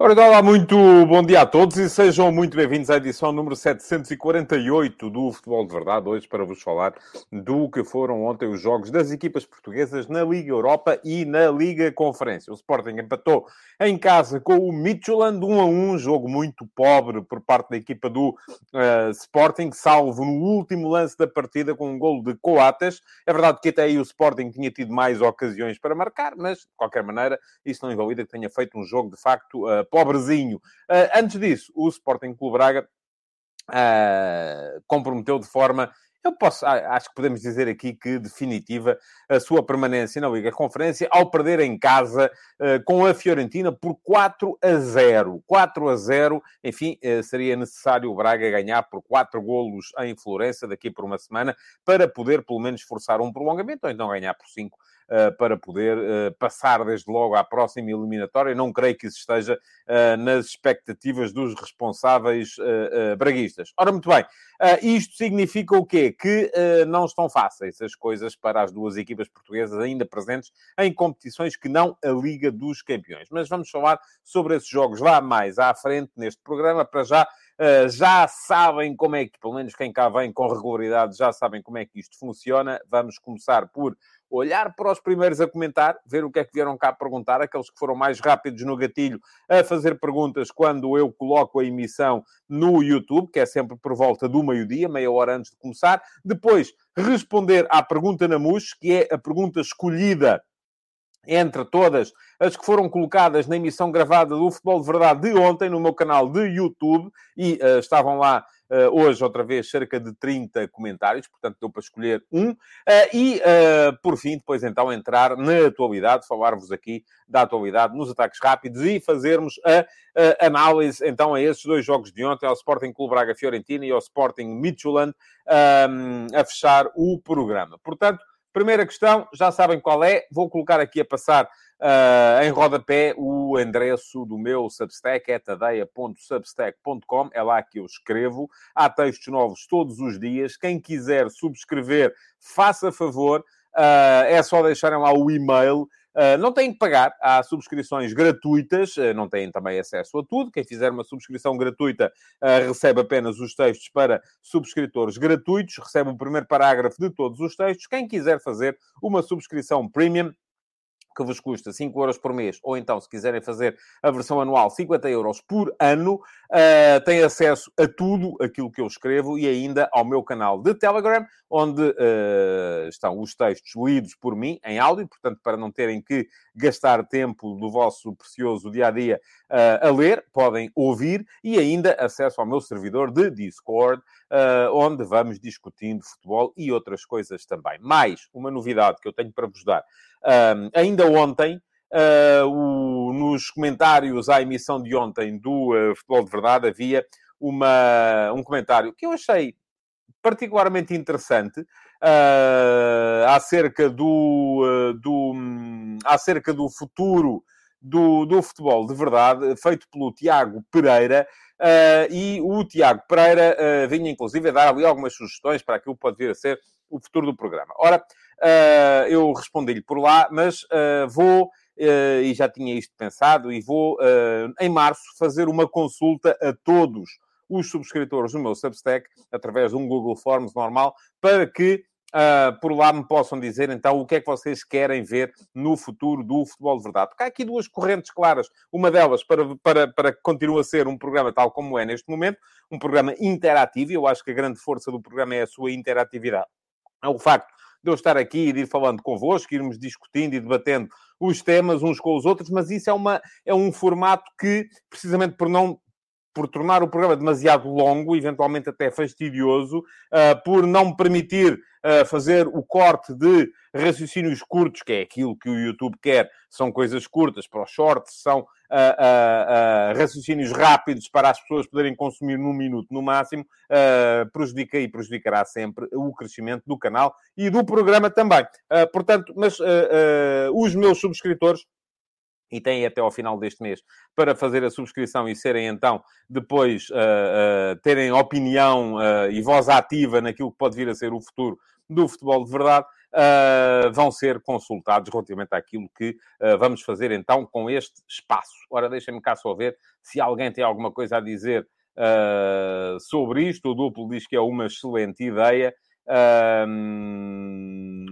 Ora, olá, muito bom dia a todos e sejam muito bem-vindos à edição número 748 do Futebol de Verdade. Hoje para vos falar do que foram ontem os jogos das equipas portuguesas na Liga Europa e na Liga Conferência. O Sporting empatou em casa com o Midtjylland 1 a 1, jogo muito pobre por parte da equipa do uh, Sporting, salvo no último lance da partida com um golo de Coates. É verdade que até aí o Sporting tinha tido mais ocasiões para marcar, mas de qualquer maneira isso não invalida que tenha feito um jogo de facto uh, pobrezinho. Uh, antes disso, o Sporting Clube Braga uh, comprometeu de forma, eu posso, acho que podemos dizer aqui que definitiva, a sua permanência na Liga Conferência ao perder em casa uh, com a Fiorentina por 4 a 0. 4 a 0, enfim, seria necessário o Braga ganhar por 4 golos em Florença daqui por uma semana para poder pelo menos forçar um prolongamento ou então ganhar por 5 uh, para poder uh, passar desde logo à próxima eliminatória. Não creio que isso esteja uh, nas expectativas dos responsáveis braguistas. Ora, muito bem, isto significa o quê? Que não estão fáceis as coisas para as duas equipas portuguesas ainda presentes em competições que não a Liga dos Campeões. Mas vamos falar sobre esses jogos lá mais à frente neste programa. Para já, já sabem como é que, pelo menos quem cá vem com regularidade, já sabem como é que isto funciona. Vamos começar por olhar para os primeiros a comentar, ver o que é que vieram cá perguntar, aqueles que foram mais rápidos no gatilho a fazer perguntas quando eu coloco a emissão no YouTube, que é sempre por volta do meio-dia, meia hora antes de começar. Depois, responder à pergunta na MUS, que é a pergunta escolhida entre todas as que foram colocadas na emissão gravada do Futebol de Verdade de ontem no meu canal de YouTube e uh, estavam lá uh, hoje outra vez cerca de 30 comentários, portanto deu para escolher um. Uh, e, por fim, depois então entrar na atualidade, falar-vos aqui da atualidade nos ataques rápidos e fazermos a, a, análise então a esses dois jogos de ontem, ao Sporting Clube Braga Fiorentina e ao Sporting Midtjylland, um, a fechar o programa. Portanto, Primeira questão, já sabem qual é. Vou colocar aqui a passar uh, em rodapé o endereço do meu Substack, é tadeia.substack.com. É lá que eu escrevo. Há textos novos todos os dias. Quem quiser subscrever, faça favor. Uh, é só deixarem lá o e-mail. Uh, não têm que pagar, há subscrições gratuitas, uh, não têm também acesso a tudo. Quem fizer uma subscrição gratuita uh, recebe apenas os textos para subscritores gratuitos, recebe o primeiro parágrafo de todos os textos. Quem quiser fazer uma subscrição premium, que vos custa 5 euros por mês, ou então, se quiserem fazer a versão anual, 50 euros por ano, uh, têm acesso a tudo aquilo que eu escrevo e ainda ao meu canal de Telegram, onde uh, estão os textos lidos por mim em áudio, portanto, para não terem que gastar tempo do vosso precioso dia a dia uh, a ler, podem ouvir e ainda acesso ao meu servidor de Discord, uh, onde vamos discutindo futebol e outras coisas também. Mais uma novidade que eu tenho para vos dar. Uh, ainda ontem, o, nos comentários à emissão de ontem do Futebol de Verdade, havia uma, um comentário que eu achei particularmente interessante uh, acerca, do, uh, do, um, acerca do futuro do, do futebol de verdade, feito pelo Tiago Pereira. Uh, e o Tiago Pereira vinha, inclusive, a dar ali algumas sugestões para aquilo que pode vir a ser o futuro do programa. Ora, eu respondi-lhe por lá, mas vou Uh, e já tinha isto pensado, e vou, em março, fazer uma consulta a todos os subscritores do meu Substack, através de um Google Forms normal, para que Uh, por lá me possam dizer então o que é que vocês querem ver no futuro do futebol de verdade. Porque há aqui duas correntes claras. Uma delas para, para, para que continue a ser um programa tal como é neste momento, um programa interativo. Eu acho que a grande força do programa é a sua interatividade. É o facto de eu estar aqui e de ir falando convosco, irmos discutindo e debatendo os temas uns com os outros, mas isso é, uma, é um formato que, precisamente por não por tornar o programa demasiado longo, eventualmente até fastidioso, uh, por não permitir uh, fazer o corte de raciocínios curtos, que é aquilo que o YouTube quer, são coisas curtas, para os shorts são uh, raciocínios rápidos para as pessoas poderem consumir num minuto no máximo, prejudica e prejudicará sempre o crescimento do canal e do programa também. portanto, mas os meus subscritores e têm até ao final deste mês para fazer a subscrição e serem então depois uh, uh, terem opinião uh, e voz ativa naquilo que pode vir a ser o futuro do futebol de verdade, vão ser consultados relativamente àquilo que vamos fazer então com este espaço. Ora, deixem-me cá só ver se alguém tem alguma coisa a dizer sobre isto. O duplo diz que é uma excelente ideia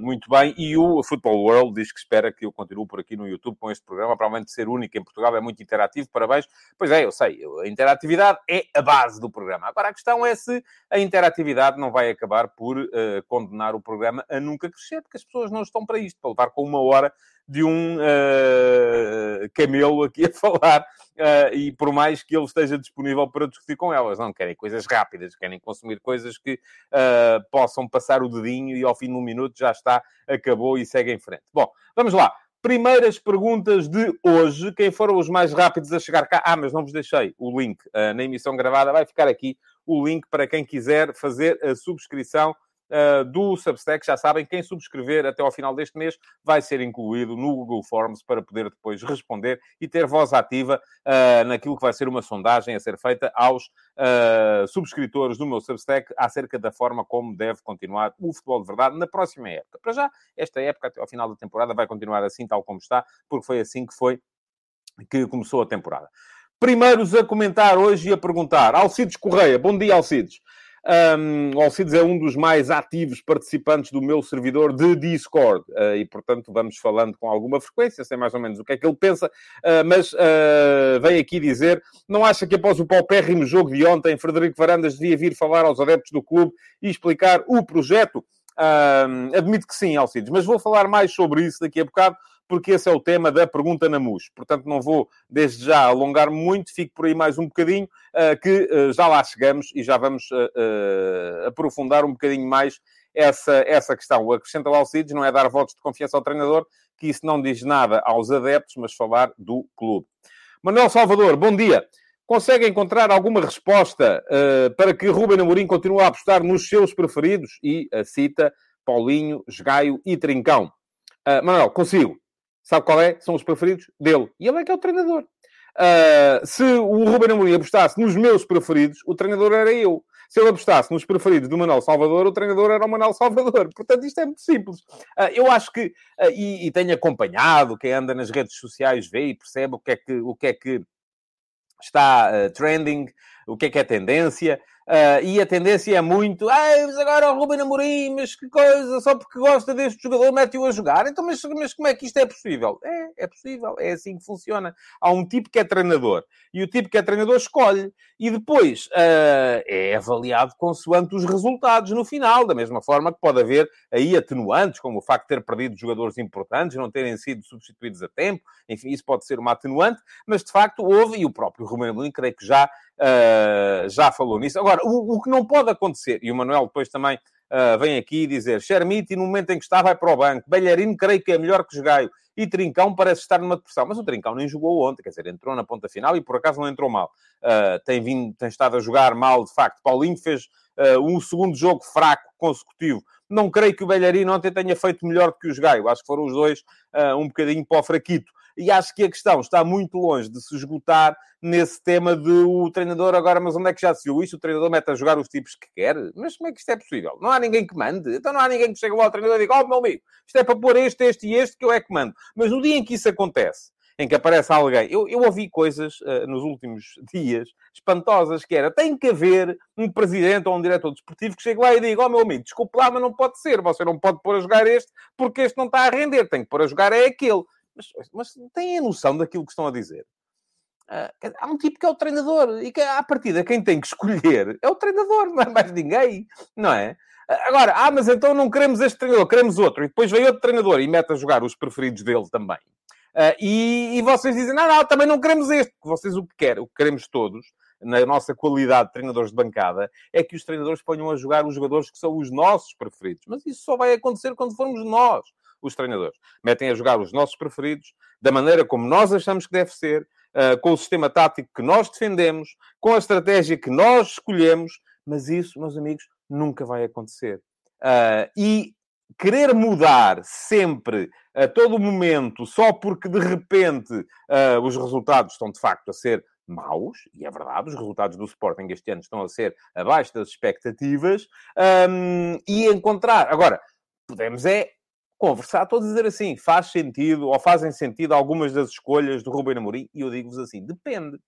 muito bem. E o Football World diz que espera que eu continue por aqui no YouTube com este programa. Provavelmente ser único em Portugal é muito interativo. Parabéns. Pois é, eu sei. A interatividade é a base do programa. Agora, a questão é se a interatividade não vai acabar por uh, condenar o programa a nunca crescer, porque as pessoas não estão para isto, para levar com uma hora de um uh, camelo aqui a falar, uh, e por mais que ele esteja disponível para discutir com elas, não querem coisas rápidas, querem consumir coisas que uh, possam passar o dedinho e ao fim de um minuto já está, acabou e segue em frente. Bom, vamos lá. Primeiras perguntas de hoje. Quem foram os mais rápidos a chegar cá? Ah, mas não vos deixei o link na emissão gravada. Vai ficar aqui o link para quem quiser fazer a subscrição uh, do Substack. Já sabem, quem subscrever até ao final deste mês vai ser incluído no Google Forms para poder depois responder e ter voz ativa uh, naquilo que vai ser uma sondagem a ser feita aos uh, subscritores do meu Substack acerca da forma como deve continuar o futebol de verdade na próxima época. Para já, esta época, até ao final da temporada, vai continuar assim, tal como está, porque foi assim que foi que começou a temporada. Primeiros a comentar hoje e a perguntar. Alcides Correia. Bom dia, Alcides. Um, Alcides é um dos mais ativos participantes do meu servidor de Discord uh, e, portanto, vamos falando com alguma frequência, sei mais ou menos o que é que ele pensa, uh, mas uh, vem aqui dizer: não acha que após o paupérrimo jogo de ontem, Frederico Varandas devia vir falar aos adeptos do clube e explicar o projeto? admito que sim, Alcides, mas vou falar mais sobre isso daqui a bocado porque esse é o tema da pergunta na MUS. Portanto, não vou desde já alongar muito, fico por aí mais um bocadinho, uh, que uh, já lá chegamos e já vamos uh, aprofundar um bocadinho mais essa, essa questão. O acrescenta o Alcides não é dar votos de confiança ao treinador, que isso não diz nada aos adeptos, mas falar do clube. Manuel Salvador, bom dia. Consegue encontrar alguma resposta para que Ruben Amorim continue a apostar nos seus preferidos? E a cita Paulinho, Esgaio e Trincão. Manuel, consigo. Sabe qual é? São os preferidos dele. E ele é que é o treinador. Uh, se o Ruben Amorim apostasse nos meus preferidos, o treinador era eu. Se ele apostasse nos preferidos do Manuel Salvador, o treinador era o Manuel Salvador. Portanto, isto é muito simples. Uh, eu acho que, uh, e, e, tenho acompanhado, quem anda nas redes sociais vê e percebe o que é que, o que, é que está trending, o que é que é tendência. Uh, e a tendência é muito, mas agora o Ruben Amorim, mas que coisa, só porque gosta deste jogador mete-o a jogar. Então, mas, mas como é que isto é possível? É, é possível, é assim que funciona. Há um tipo que é treinador e o tipo que é treinador escolhe e depois uh, é avaliado consoante os resultados no final, da mesma forma que pode haver aí atenuantes, como o facto de ter perdido jogadores importantes, não terem sido substituídos a tempo, enfim, isso pode ser uma atenuante, mas de facto houve, e o próprio Ruben Amorim creio que já uh, já falou nisso. Agora, o, o, que não pode acontecer, e o Manuel depois também uh, vem aqui dizer, Chermiti, no momento em que está, vai para o banco. Belharino, creio que é melhor que Jogaio. E Trincão parece estar numa depressão. Mas o Trincão nem jogou ontem, quer dizer, entrou na ponta final e por acaso não entrou mal. Uh, tem, vindo, tem estado a jogar mal, de facto. Paulinho fez um segundo jogo fraco consecutivo. Não creio que o Belharino ontem tenha feito melhor do que o Jogaio. Acho que foram os dois um bocadinho para o fraquito e acho que a questão está muito longe de se esgotar nesse tema de o treinador agora, mas onde é que já se viu isso? O treinador mete a jogar os tipos que quer? Mas como é que isto é possível? Não há ninguém que mande? Então não há ninguém que chega lá ao treinador e diga, oh meu amigo, isto é para pôr este, este e este que eu é que mando. Mas no dia em que isso acontece, em que aparece alguém. Eu, eu ouvi coisas uh, nos últimos dias espantosas, que era, tem que haver um presidente ou um diretor desportivo que chegue lá e diga, ó oh, meu amigo, desculpe lá, mas não pode ser, você não pode pôr a jogar este, porque este não está a render, tem que pôr a jogar é aquele. Mas, mas têm a noção daquilo que estão a dizer? Uh, há um tipo que é o treinador e que, à partida, quem tem que escolher é o treinador, não é mais ninguém, não é? Agora, ah, mas então não queremos este treinador, queremos outro. E depois vem outro treinador e mete a jogar os preferidos dele também. Uh, e, e, vocês dizem, não, não, também não queremos este. Vocês o que querem, o que queremos todos, na nossa qualidade de treinadores de bancada, é que os treinadores ponham a jogar os jogadores que são os nossos preferidos. Mas isso só vai acontecer quando formos nós os treinadores. Metem a jogar os nossos preferidos, da maneira como nós achamos que deve ser, uh, com o sistema tático que nós defendemos, com a estratégia que nós escolhemos, mas isso, meus amigos, nunca vai acontecer. Uh, e querer mudar sempre, a todo momento, só porque de repente uh, os resultados estão de facto a ser maus, e é verdade, os resultados do Sporting este ano estão a ser abaixo das expectativas, um, e encontrar. Agora, podemos é conversar todos dizer assim, faz sentido, ou fazem sentido algumas das escolhas do Ruben Amorim, e eu digo-vos assim, depende.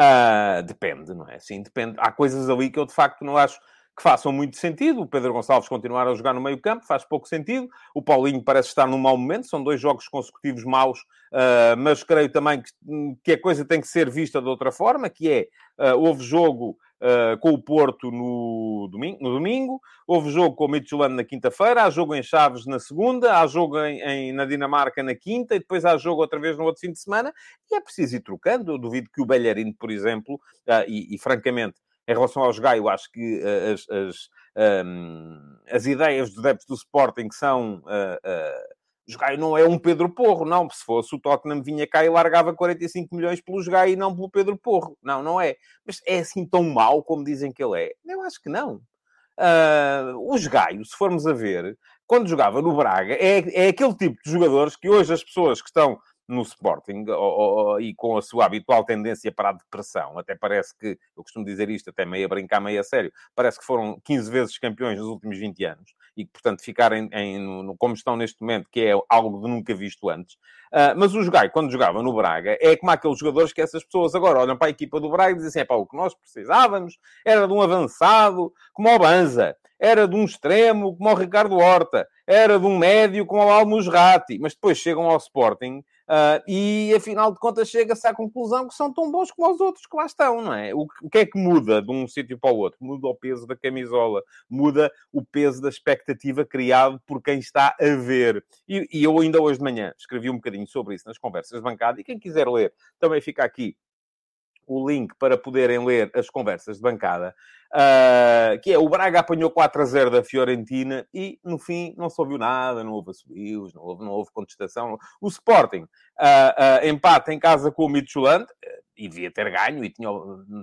Uh, depende, não é? Sim, depende. Há coisas ali que eu de facto não acho que façam muito sentido. O Pedro Gonçalves continuar a jogar no meio campo faz pouco sentido. O Paulinho parece estar num mau momento. São dois jogos consecutivos maus, uh, mas creio também que, que, a coisa tem que ser vista de outra forma, que é, uh, houve jogo uh, com o Porto no domingo, no domingo, houve jogo com o Midtjylland na quinta-feira, há jogo em Chaves na segunda, há jogo em, em, na Dinamarca na quinta, e depois há jogo outra vez no outro fim de semana, e é preciso ir trocando. Eu duvido que o Belharino, por exemplo, e, e francamente, em relação aos Gaio, acho que uh, as, as, um, as, ideias dos adeptos do Sporting são. Gaio não é um Pedro Porro, não. Se fosse o Tottenham vinha cá e largava 45 milhões pelos Gaio e não pelo Pedro Porro. Não, não é. Mas é assim tão mau como dizem que ele é? Eu acho que não. Uh, os Gaio, se formos a ver, quando jogava no Braga, é, é aquele tipo de jogadores que hoje as pessoas que estão no Sporting ou, ou, e com a sua habitual tendência para a depressão. Até parece que, eu costumo dizer isto até meio a brincar, meio a sério, parece que foram 15 vezes campeões nos últimos 20 anos e que, portanto, ficarem em, no, como estão neste momento, que é algo de nunca visto antes. Uh, mas o Jogai, quando jogava no Braga, é como aqueles jogadores que essas pessoas agora olham para a equipa do Braga e dizem assim, é o que nós precisávamos era de um avançado como o Banza, era de um extremo como o Ricardo Horta, era de um médio como o Almusrati, mas depois chegam ao Sporting Uh, e afinal de contas chega-se à conclusão que são tão bons como os outros que lá estão, não é? O, o que é que muda de um sítio para o outro? Muda o peso da camisola, muda o peso da expectativa criado por quem está a ver. E, e eu ainda hoje de manhã escrevi um bocadinho sobre isso nas conversas de bancada, e quem quiser ler também fica aqui o link para poderem ler as conversas de bancada, uh, que é o Braga apanhou 4 a 0 da Fiorentina e, no fim, não se ouviu nada, não houve assobios, não houve, não houve contestação. O Sporting uh, uh, empate em casa com o Midtjylland, e devia ter ganho e tinha,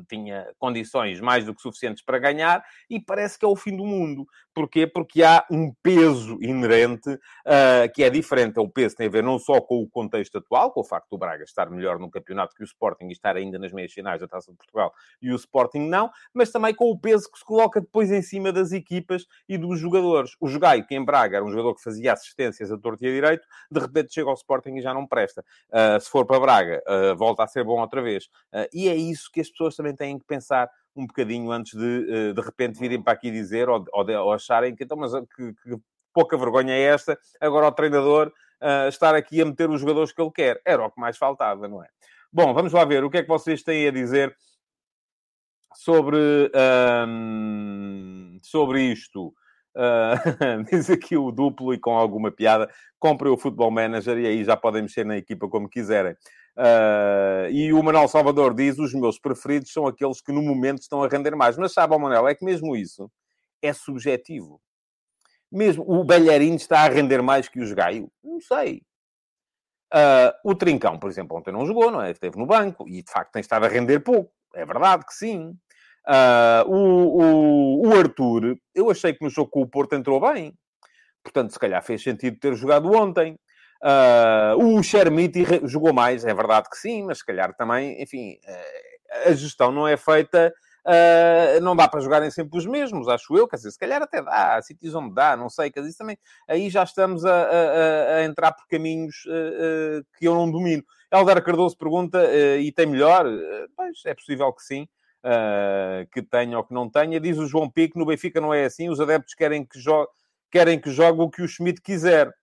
tinha condições mais do que suficientes para ganhar, e parece que é o fim do mundo. Porquê? Porque há um peso inerente uh, que é diferente. O peso tem a ver não só com o contexto atual, com o facto do Braga estar melhor no campeonato que o Sporting e estar ainda nas meias finais da Taça de Portugal e o Sporting não, mas também com o peso que se coloca depois em cima das equipas e dos jogadores. O Jogaio, que em Braga era um jogador que fazia assistências a torto e a direito, de repente chega ao Sporting e já não presta. Uh, se for para Braga, uh, volta a ser bom outra vez. E é isso que as pessoas também têm que pensar um bocadinho antes de, eh, de repente, virem para aqui dizer ou, ou, de, ou acharem que, então, mas que, que, pouca vergonha é esta, agora o treinador uh, estar aqui a meter os jogadores que ele quer. Era o que mais faltava, não é? Bom, vamos lá ver o que é que vocês têm a dizer sobre, um, sobre isto. Uh, diz aqui o duplo e com alguma piada, comprem o Futebol Manager e aí já podem mexer na equipa como quiserem. Uh, e o Manuel Salvador diz: os meus preferidos são aqueles que no momento estão a render mais. Mas sabe, Manuel, é que mesmo isso é subjetivo. Mesmo o Belharino está a render mais que o Gaio? Não sei. Uh, o Trincão, por exemplo, ontem não jogou, não é? Esteve no banco e de facto tem estado a render pouco. É verdade que sim. Uh, o, o, o Arthur, eu achei que no jogo com o Porto entrou bem. Portanto, se calhar fez sentido ter jogado ontem. Uh, o Chermiti jogou mais, é verdade que sim, mas se calhar também, enfim, uh, a gestão não é feita. Uh, não dá para jogarem sempre os mesmos, acho eu, quer dizer, se calhar até dá, há sítios onde dá, não sei, quer dizer, também, aí já estamos a, a, a entrar por caminhos que eu não domino. Helder Cardoso pergunta, e tem melhor? pois, é possível que sim, que tenha ou que não tenha. Diz o João Pico, no Benfica não é assim, os adeptos querem que, jo querem que jogue o que o Schmidt quiser.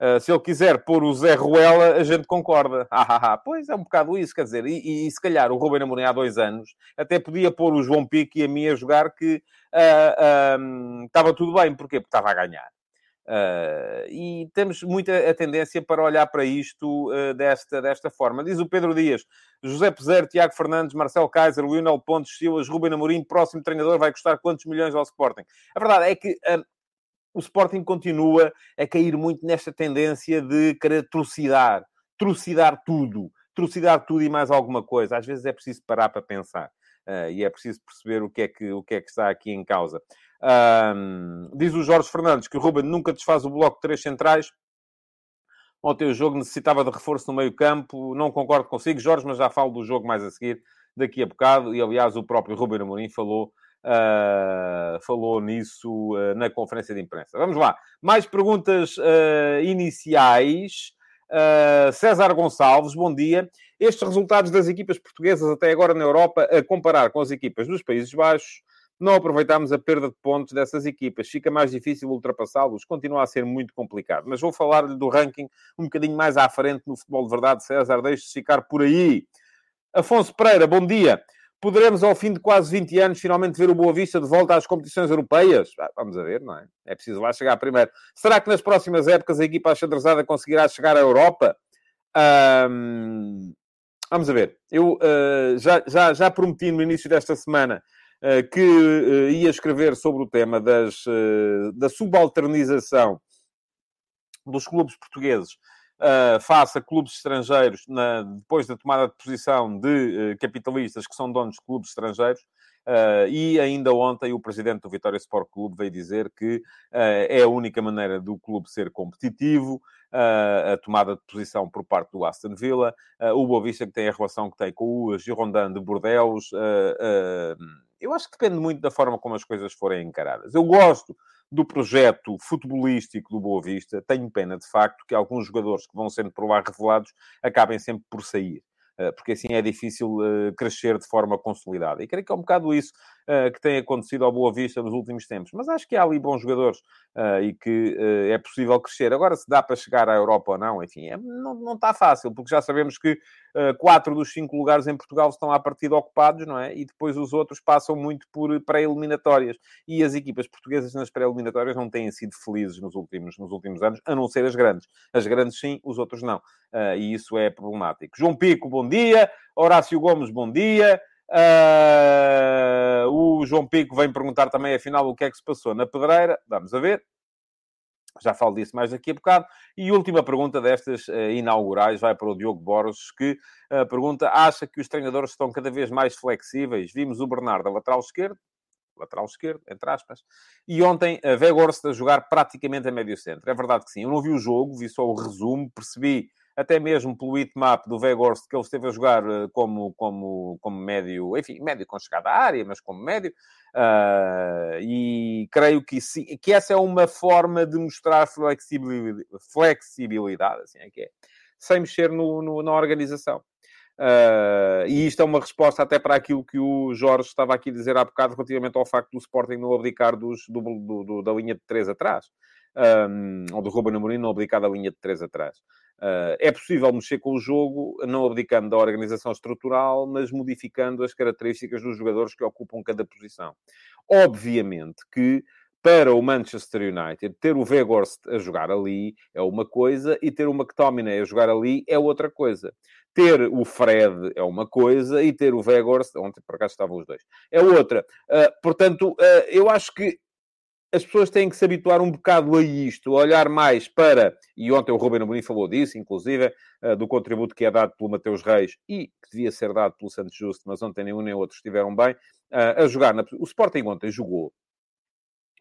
Uh, se ele quiser pôr o Zé Ruela, a gente concorda. Ah, ah, ah. Pois é um bocado isso, quer dizer, e, e, se calhar o Ruben Amorim há dois anos até podia pôr o João Pique e a mim a jogar que uh, uh, estava tudo bem. Porquê? Porque estava a ganhar. e temos muita a tendência para olhar para isto desta, desta forma. Diz o Pedro Dias, José Peseiro, Tiago Fernandes, Marcel Kaiser, Lionel Pontes, Silas, Ruben Amorim, próximo treinador vai custar quantos milhões ao Sporting? A verdade é que o Sporting continua a cair muito nesta tendência de querer trucidar, trucidar tudo, trucidar tudo e mais alguma coisa. Às vezes é preciso parar para pensar. Uh, e é preciso perceber o que é que, o que, é que está aqui em causa. diz o Jorge Fernandes que o Ruben nunca desfaz o bloco de três centrais. Ontem o jogo necessitava de reforço no meio campo. Não concordo consigo, Jorge, mas já falo do jogo mais a seguir, daqui a bocado. E, aliás, o próprio Ruben Amorim falou Uh, falou nisso uh, na conferência de imprensa. Vamos lá. Mais perguntas uh, iniciais. César Gonçalves, bom dia. Estes resultados das equipas portuguesas até agora na Europa, a comparar com as equipas dos Países Baixos, não aproveitámos a perda de pontos dessas equipas. Fica mais difícil ultrapassá-los. Continua a ser muito complicado. Mas vou falar-lhe do ranking um bocadinho mais à frente no futebol de verdade. César, deixe-se ficar por aí. Afonso Pereira, bom dia. Poderemos, ao fim de quase 20 anos, finalmente ver o Boa Vista de volta às competições europeias? Ah, vamos a ver, não é? É preciso lá chegar primeiro. Será que nas próximas épocas a equipa achadrezada conseguirá chegar à Europa? Um... Vamos a ver. Eu uh, já, já, já prometi no início desta semana uh, que uh, ia escrever sobre o tema das, da subalternização dos clubes portugueses uh, face a clubes estrangeiros, na, depois da tomada de posição de uh, capitalistas que são donos de clubes estrangeiros. Uh, e ainda ontem o presidente do Vitória Sport Clube veio dizer que é a única maneira do clube ser competitivo, a tomada de posição por parte do Aston Villa, o Boa Vista que tem a relação que tem com o Girondin de Bordeus. eu acho que depende muito da forma como as coisas forem encaradas. Eu gosto do projeto futebolístico do Boa Vista. Tenho pena, de facto, que alguns jogadores que vão sendo por lá revelados acabem sempre por sair. Eh, porque assim é difícil eh, crescer de forma consolidada. E creio que é um bocado isso que tem acontecido ao Boa Vista nos últimos tempos. Mas acho que há ali bons jogadores uh, e que uh, é possível crescer. Agora, se dá para chegar à Europa ou não, enfim, é, não, está fácil, porque já sabemos que quatro dos cinco lugares em Portugal estão à partida ocupados, não é? E depois os outros passam muito por pré-eliminatórias. E as equipas portuguesas nas pré-eliminatórias não têm sido felizes nos últimos, nos últimos anos, a não ser as grandes. As grandes sim, os outros não. e isso é problemático. João Pico, bom dia. Horácio Gomes, bom dia. Uh, o João Pico vem perguntar também, afinal, o que é que se passou na pedreira. Vamos a ver. Já falo disso mais daqui a bocado. E última pergunta destas uh, inaugurais vai para o Diogo Borges, que uh, pergunta: acha que os treinadores estão cada vez mais flexíveis? Vimos o Bernardo a lateral esquerdo, lateral esquerdo, entre aspas, e ontem a Weghorst a jogar praticamente a médio centro. É verdade que sim. Eu não vi o jogo, vi só o resumo, percebi até mesmo pelo hitmap do Weghorst, que ele esteve a jogar eh, como, como, como médio, enfim, médio com chegada à área, mas como médio, uh, e creio que, que essa é uma forma de mostrar flexibilidade, flexibilidade assim é que é, sem mexer no, no na organização. Uh, e isto é uma resposta até para aquilo que o Jorge estava aqui a dizer há bocado relativamente ao facto do Sporting não abdicar dos, do, do, do, da linha de três atrás. Um, ou do Ruben Amorim não abdicar da linha de três atrás. Uh, é possível mexer com o jogo, não abdicando da organização estrutural, mas modificando as características dos jogadores que ocupam cada posição. Obviamente que para o Manchester United, ter o Weghorst a jogar ali é uma coisa e ter o McTominay a jogar ali é outra coisa. Ter o Fred é uma coisa e ter o Weghorst, ontem por acaso estavam os dois, é outra. Uh, portanto, uh, eu acho que as pessoas têm que se habituar um bocado a isto, a olhar mais para, e ontem o Ruben Amorim falou disso, inclusive, uh, do contributo que é dado pelo Mateus Reis e que devia ser dado pelo Santos Justo, mas ontem nenhum nem outro estiveram bem, uh, a jogar. Na... O Sporting ontem jogou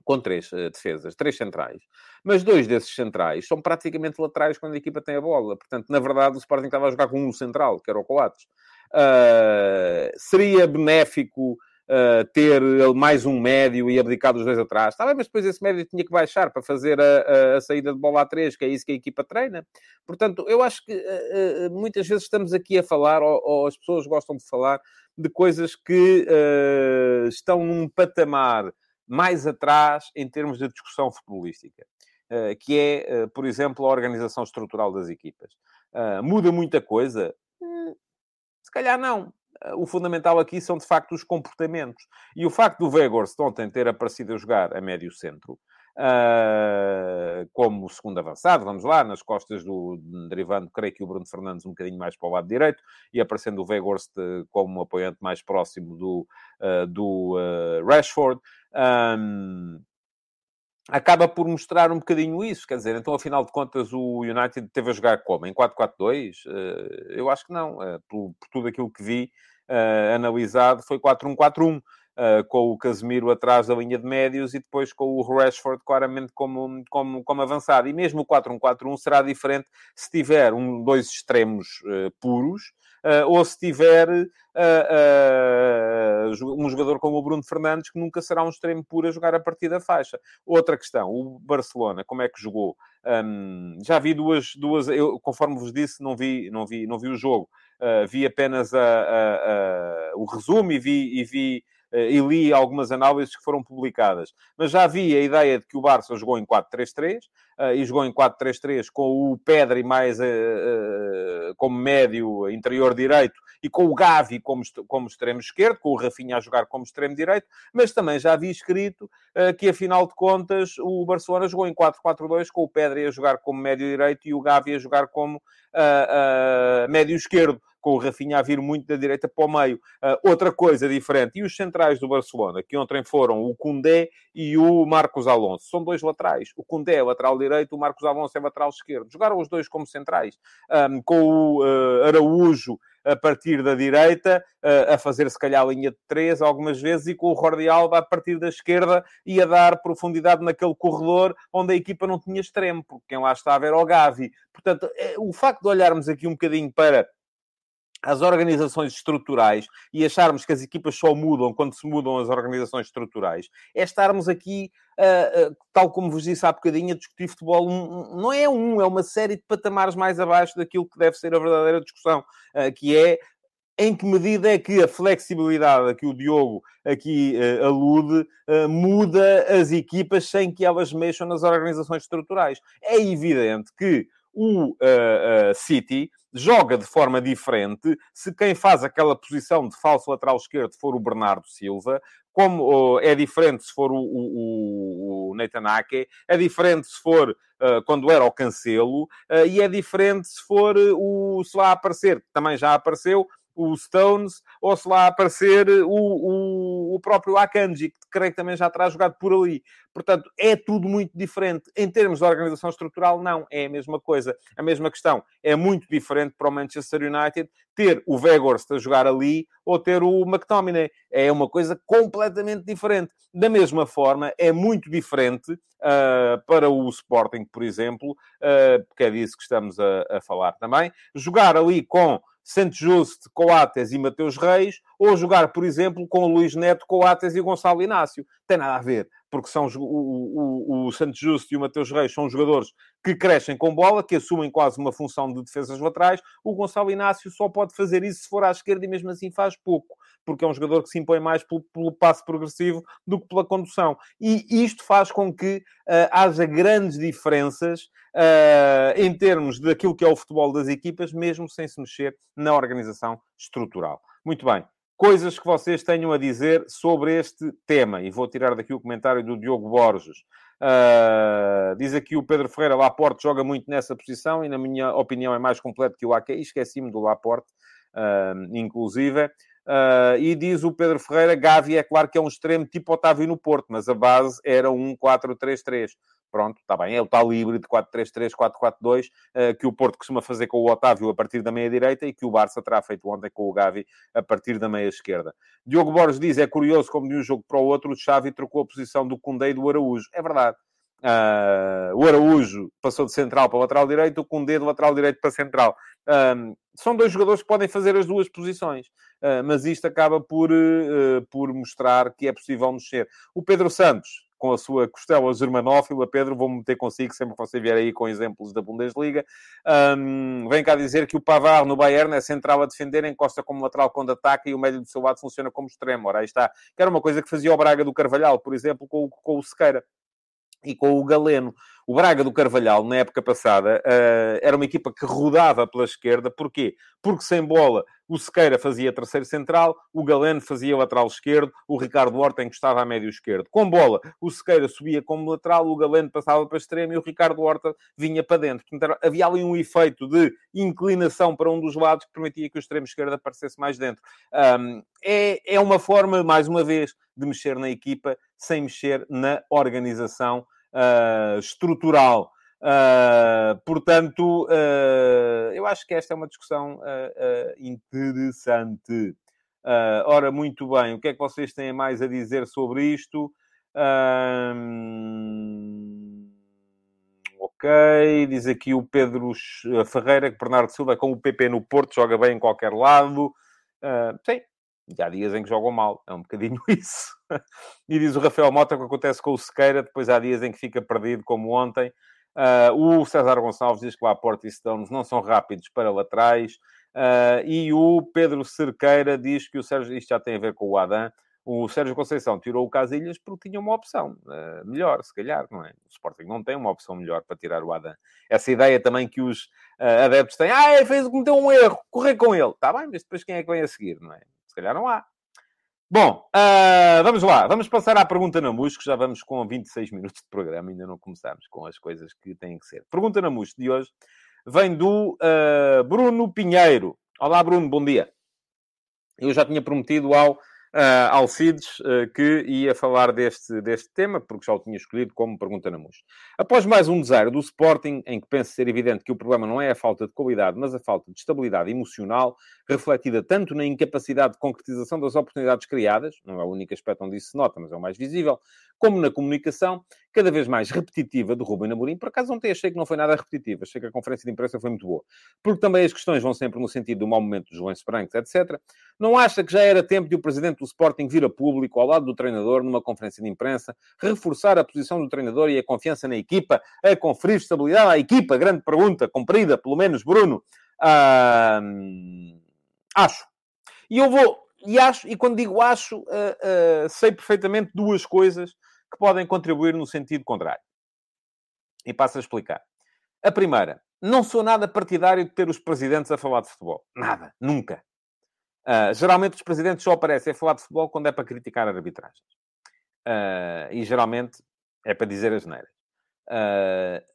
com três uh, defesas, três centrais. Mas dois desses centrais são praticamente laterais quando a equipa tem a bola. Portanto, na verdade, o Sporting estava a jogar com um central, que era o Coates. Uh, seria benéfico uh, ter mais um médio e abdicar dos dois atrás. Está bem, mas depois esse médio tinha que baixar para fazer a, a, a saída de bola a três, que é isso que a equipa treina. Portanto, eu acho que uh, muitas vezes estamos aqui a falar, ou, ou, as pessoas gostam de falar, de coisas que uh, estão num patamar mais atrás em termos de discussão futebolística. Que é, por exemplo, a organização estrutural das equipas. Muda muita coisa? Hum, se calhar não o fundamental aqui são, de facto, os comportamentos. E o facto do Weghorst ontem ter aparecido a jogar a médio centro, uh, como segundo avançado, vamos lá, nas costas do, derivando, creio que o Bruno Fernandes um bocadinho mais para o lado direito, e aparecendo o Weghorst como um apoiante mais próximo do, uh, do uh, Rashford. Um, acaba por mostrar um bocadinho isso, quer dizer, então afinal de contas o United teve a jogar como? Em 4-4-2? Eu acho que não, por, por tudo aquilo que vi, analisado foi 4-1-4-1. Uh, com o Casemiro atrás da linha de médios e depois com o Rashford claramente como, como, como avançado. E mesmo o 4-1-4-1 será diferente se tiver um, dois extremos uh, puros uh, ou se tiver um jogador como o Bruno Fernandes, que nunca será um extremo puro a jogar a partir da faixa. Outra questão, o Barcelona, como é que jogou? Um, já vi duas, duas eu, conforme vos disse, não vi, não vi, não vi o jogo. Vi apenas a, a, a, o resumo e vi, e vi e li algumas análises que foram publicadas. Mas já havia a ideia de que o Barça jogou em 4-3-3 eh, e jogou em 4-3-3 com o Pedri mais eh, como médio interior direito e com o Gavi como, como extremo esquerdo, com o Rafinha a jogar como extremo direito, mas também já havia escrito que, afinal de contas, o Barcelona jogou em 4-4-2 com o Pedri a jogar como médio direito e o Gavi a jogar como médio esquerdo com o Rafinha a vir muito da direita para o meio. Uh, outra coisa diferente, e os centrais do Barcelona, que ontem foram o Cundé e o Marcos Alonso, são dois laterais. O Cundé é lateral direito, o Marcos Alonso é lateral esquerdo. Jogaram os dois como centrais, um, com o uh, Araújo a partir da direita, a fazer se calhar a linha de três algumas vezes, e com o Jordi Alba a partir da esquerda e a dar profundidade naquele corredor onde a equipa não tinha extremo, porque quem lá estava era o Gavi. Portanto, é, o facto de olharmos aqui um bocadinho para as organizações estruturais e acharmos que as equipas só mudam quando se mudam as organizações estruturais, é estarmos aqui, uh, uh, tal como vos disse há bocadinho, a discutir futebol. Um, não é um, é uma série de patamares mais abaixo daquilo que deve ser a verdadeira discussão, uh, que é em que medida é que a flexibilidade a que o Diogo aqui uh, alude uh, muda as equipas sem que elas mexam nas organizações estruturais? É evidente que o uh, City joga de forma diferente se quem faz aquela posição de falso lateral esquerdo for o Bernardo Silva, como é diferente se for o, o, o Nathan Ake, é diferente se for uh, quando era o Cancelo, uh, e é diferente se for o, se lá aparecer, também já apareceu, o Stones, ou se lá aparecer o, o, o próprio Akanji, que creio que também já terá jogado por ali. Portanto, é tudo muito diferente. Em termos de organização estrutural, não, é a mesma coisa. A mesma questão. É muito diferente para o Manchester United ter o Weghorst a jogar ali ou ter o McTominay. É uma coisa completamente diferente. Da mesma forma, é muito diferente uh, para o Sporting, por exemplo, uh, porque é disso que estamos a, a falar também, jogar ali com Santos Justo, Coates e Mateus Reis, ou jogar, por exemplo, com o Luís Neto, Coates e Gonçalo Inácio. Tem nada a ver, porque são o, o, o Santos Justo e o Mateus Reis são jogadores que crescem com bola, que assumem quase uma função de defesas laterais. O Gonçalo Inácio só pode fazer isso se for à esquerda e mesmo assim faz pouco, porque é um jogador que se impõe mais pelo, pelo passo progressivo do que pela condução. E isto faz com que uh, haja grandes diferenças uh, em termos daquilo que é o futebol das equipas, mesmo sem se mexer na organização estrutural. Muito bem. Coisas que vocês tenham a dizer sobre este tema. E vou tirar daqui o comentário do Diogo Borges. Uh, diz aqui o Pedro Ferreira, Laporte joga muito nessa posição e, na minha opinião, é mais completo que o Ake. Esqueci-me do Laporte, uh, inclusive. Uh, e diz o Pedro Ferreira, Gavi é claro que é um extremo tipo Otávio no Porto, mas a base era um 4-3-3 pronto, está bem, é o tal híbrido 4-3-3, 4-4-2, uh, que o Porto costuma fazer com o Otávio a partir da meia-direita e que o Barça terá feito ontem com o Gavi a partir da meia-esquerda. Diogo Borges diz, é curioso como de um jogo para o outro o Xavi trocou a posição do Cundé e do Araújo. É verdade. Uh, o Araújo passou de central para lateral direito, o Cundé de lateral direito para central. Uh, são dois jogadores que podem fazer as duas posições, mas isto acaba por, por mostrar que é possível mexer. O Pedro Santos, com a sua costela germanófila. Pedro, vou-me meter consigo sempre que você vier aí com exemplos da Bundesliga. Um, vem cá dizer que o Pavar no Bayern é central a defender, encosta como lateral quando ataca e o médio do seu lado funciona como extremo. Ora, aí está. Que era uma coisa que fazia o Braga do Carvalhal, por exemplo, com, com o Sequeira e com o Galeno. O Braga do Carvalhal, na época passada, uh, era uma equipa que rodava pela esquerda. Porquê? Porque sem bola o Sequeira fazia terceiro central, o Galeno fazia lateral esquerdo, o Ricardo Horta encostava a médio esquerdo. Com bola, o Sequeira subia como lateral, o Galeno passava para extremo e o Ricardo Horta vinha para dentro. Portanto, havia ali um efeito de inclinação para um dos lados que permitia que o extremo esquerdo aparecesse mais dentro. Um, é, é uma forma, mais uma vez, de mexer na equipa sem mexer na organização uh, estrutural. Uh, portanto, uh, eu acho que esta é uma discussão interessante. Ora, muito bem, o que é que vocês têm mais a dizer sobre isto? Ok, diz aqui o Pedro Ferreira que Bernardo Silva é com o PP no Porto, joga bem em qualquer lado. Sim, já há dias em que jogam mal, é um bocadinho isso. e diz o Rafael Mota que acontece com o Sequeira, depois há dias em que fica perdido, como ontem. Uh, o César Gonçalves diz que lá Porto e Stones não são rápidos para laterais. Uh, e o Pedro Cerqueira diz que o Sérgio, isto já tem a ver com o Adam, o Sérgio Conceição tirou o Casilhas porque tinha uma opção uh, melhor, se calhar, não é? O Sporting não tem uma opção melhor para tirar o Adam. Essa ideia também que os uh, adeptos têm, ah, fez, cometeu um erro, correr com ele. Está bem, mas depois quem é que vem a seguir, não é? Se calhar não há. Bom, uh, vamos lá. Vamos passar à pergunta na que já vamos com 26 minutos de programa, ainda não começamos com as coisas que têm que ser. Pergunta na MUS de hoje vem do uh, Bruno Pinheiro. Olá, Bruno, bom dia. Eu já tinha prometido ao uh, Alcides, uh, que ia falar deste, deste tema, porque já o tinha escolhido como pergunta na MUS. Após mais um desaire do Sporting, em que penso ser evidente que o problema não é a falta de qualidade, mas a falta de estabilidade emocional, refletida tanto na incapacidade de concretização das oportunidades criadas, não é o único aspecto onde isso se nota, mas é o mais visível, como na comunicação, cada vez mais repetitiva do Rubem Amorim. Por acaso ontem achei que não foi nada repetitiva, achei que a conferência de imprensa foi muito boa. Porque também as questões vão sempre no sentido do mau momento dos João Brancos, etc. Não acha que já era tempo de o presidente do Sporting vir a público, ao lado do treinador, numa conferência de imprensa, reforçar a posição do treinador e a confiança na equipa, a conferir estabilidade à equipa? Grande pergunta, cumprida, pelo menos, Bruno. Ah, acho. E eu vou, e acho, e quando digo acho, uh, uh, sei perfeitamente duas coisas que podem contribuir no sentido contrário. E passo a explicar. A primeira, não sou nada partidário de ter os presidentes a falar de futebol. Nada, nunca. Uh, geralmente os presidentes só aparecem a falar de futebol quando é para criticar a arbitragem. Uh, e geralmente é para dizer as neiras. Uh,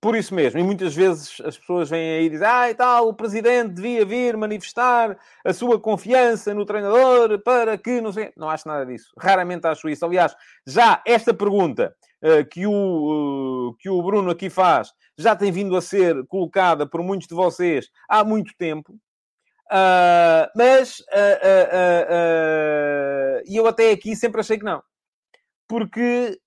por isso mesmo, e muitas vezes as pessoas vêm aí e dizem, ah, e tal, o presidente devia vir manifestar a sua confiança no treinador para que não sei. Não acho nada disso. Raramente acho isso. Aliás, já esta pergunta uh, que, o, uh, que o Bruno aqui faz já tem vindo a ser colocada por muitos de vocês há muito tempo. Uh, mas e eu até aqui sempre achei que não. Porque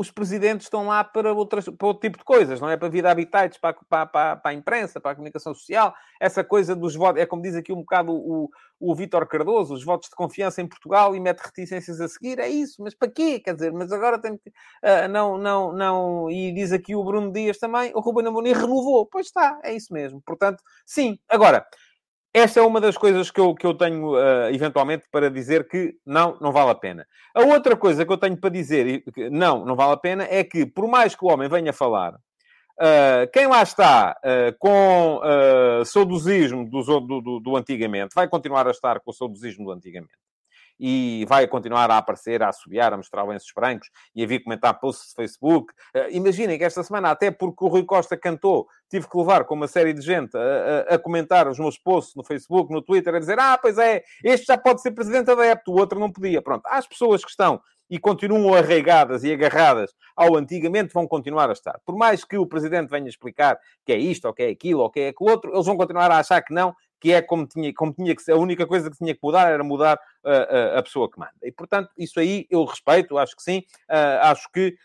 os presidentes estão lá para, outras, para outro tipo de coisas, não é? Para vida habitats, para, para, para, para, a imprensa, para a comunicação social, essa coisa dos votos, é como diz aqui um bocado o, o Vítor Cardoso, os votos de confiança em Portugal e mete reticências a seguir, é isso, mas para quê? Quer dizer, mas agora tem que. Uh, não, não, não. E diz aqui o Bruno Dias também, o Ruben Amorim renovou. Pois está, é isso mesmo. Portanto, sim. Agora, esta é uma das coisas que eu, que eu tenho, uh, eventualmente, para dizer que não, não vale a pena. A outra coisa que eu tenho para dizer que não, não vale a pena, é que, por mais que o homem venha falar, uh, quem lá está uh, com uh, saudosismo do, do, do, do antigamente, vai continuar a estar com o saudosismo do antigamente e vai continuar a aparecer, a assobiar, a mostrar lenços brancos e a vir comentar posts de Facebook. Uh, imaginem que esta semana, até porque o Rui Costa cantou, tive que levar com uma série de gente a, a, a, comentar os meus posts no Facebook, no Twitter, a dizer: Ah, pois é, este já pode ser presidente adepto, o outro não podia. Pronto, há as pessoas que estão e continuam arraigadas e agarradas ao antigamente, vão continuar a estar. Por mais que o presidente venha explicar que é isto, ou que é aquilo, ou que é aquilo outro, eles vão continuar a achar que não, que é como tinha, como tinha que ser. A única coisa que tinha que mudar era mudar uh, a pessoa que manda. E, portanto, isso aí eu respeito, acho que sim. Uh, acho que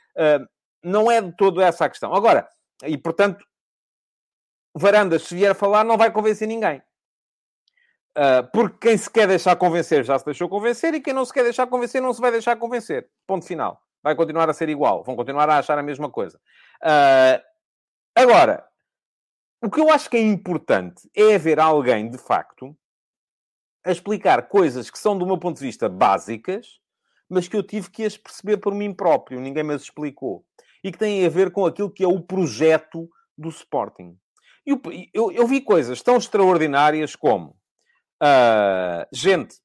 não é de todo essa a questão. Agora, e portanto, Varandas, se vier a falar, não vai convencer ninguém. porque quem se quer deixar convencer já se deixou convencer e quem não se quer deixar convencer não se vai deixar convencer. Ponto final. Vai continuar a ser igual. Vão continuar a achar a mesma coisa. agora, o que eu acho que é importante é haver alguém, de facto, a explicar coisas que são, do meu ponto de vista, básicas, mas que eu tive que as perceber por mim próprio, ninguém me as explicou. E que têm a ver com aquilo que é o projeto do Sporting. Eu, eu, eu vi coisas tão extraordinárias como uh, gente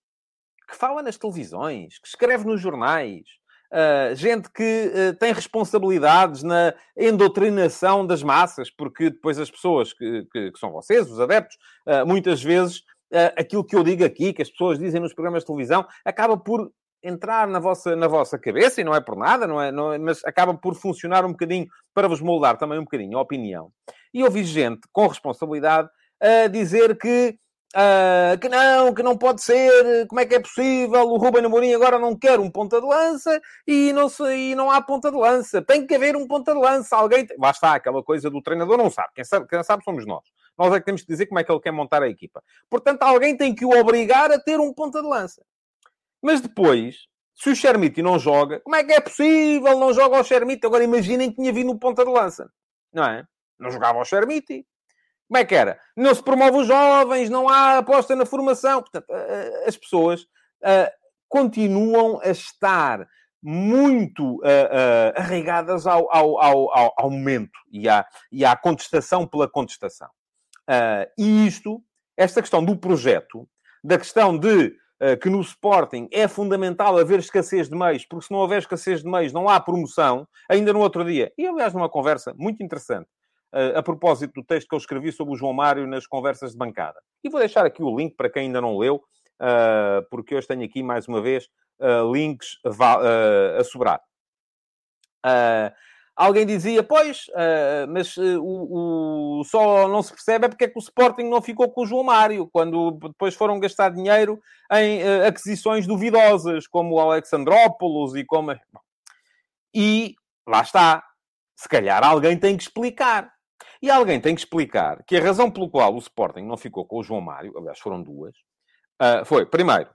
que fala nas televisões, que escreve nos jornais, Uh, gente que uh, tem responsabilidades na endoctrinação das massas, porque depois as pessoas que, que, que são vocês, os adeptos, uh, muitas vezes aquilo que eu digo aqui, que as pessoas dizem nos programas de televisão, acaba por entrar na vossa, na vossa cabeça, e não é por nada, não é, não é, mas acaba por funcionar um bocadinho para vos moldar também um bocadinho a opinião. E eu vi gente com responsabilidade a dizer que Uh, que não, que não pode ser, como é que é possível? O Ruben Amorim agora não quer um ponta de lança e não, se, e não há ponta de lança. Tem que haver um ponta de lança. Alguém. Tem... Lá está, aquela coisa do treinador não sabe. Quem sabe, quem sabe somos nós. Nós é que temos que dizer como é que ele quer montar a equipa. Portanto, alguém tem que o obrigar a ter um ponta de lança. Mas depois, se o Chermiti não joga, como é que é possível? Não joga o Chermiti. Agora imaginem que tinha vindo o ponta de lança. Não é? Não jogava o Chermiti. Como é que era? Não se promove os jovens, não há aposta na formação. Portanto, as pessoas continuam a estar muito uh, uh, arraigadas ao, ao, ao, ao, momento e à, e à contestação pela contestação. Uh, e isto, esta questão do projeto, da questão de que no Sporting é fundamental haver escassez de meios, porque se não houver escassez de meios não há promoção, ainda no outro dia, e aliás numa conversa muito interessante a propósito do texto que eu escrevi sobre o João Mário nas conversas de bancada. E vou deixar aqui o link para quem ainda não leu, porque hoje tenho aqui, mais uma vez, links a sobrar. Alguém dizia, pois, mas o, o, só não se percebe é porque é que o Sporting não ficou com o João Mário, quando depois foram gastar dinheiro em aquisições duvidosas, como o Alexandrópolis e como... E lá está. Se calhar alguém tem que explicar. E alguém tem que explicar que a razão pelo qual o Sporting não ficou com o João Mário, aliás, foram duas, uh, foi, primeiro,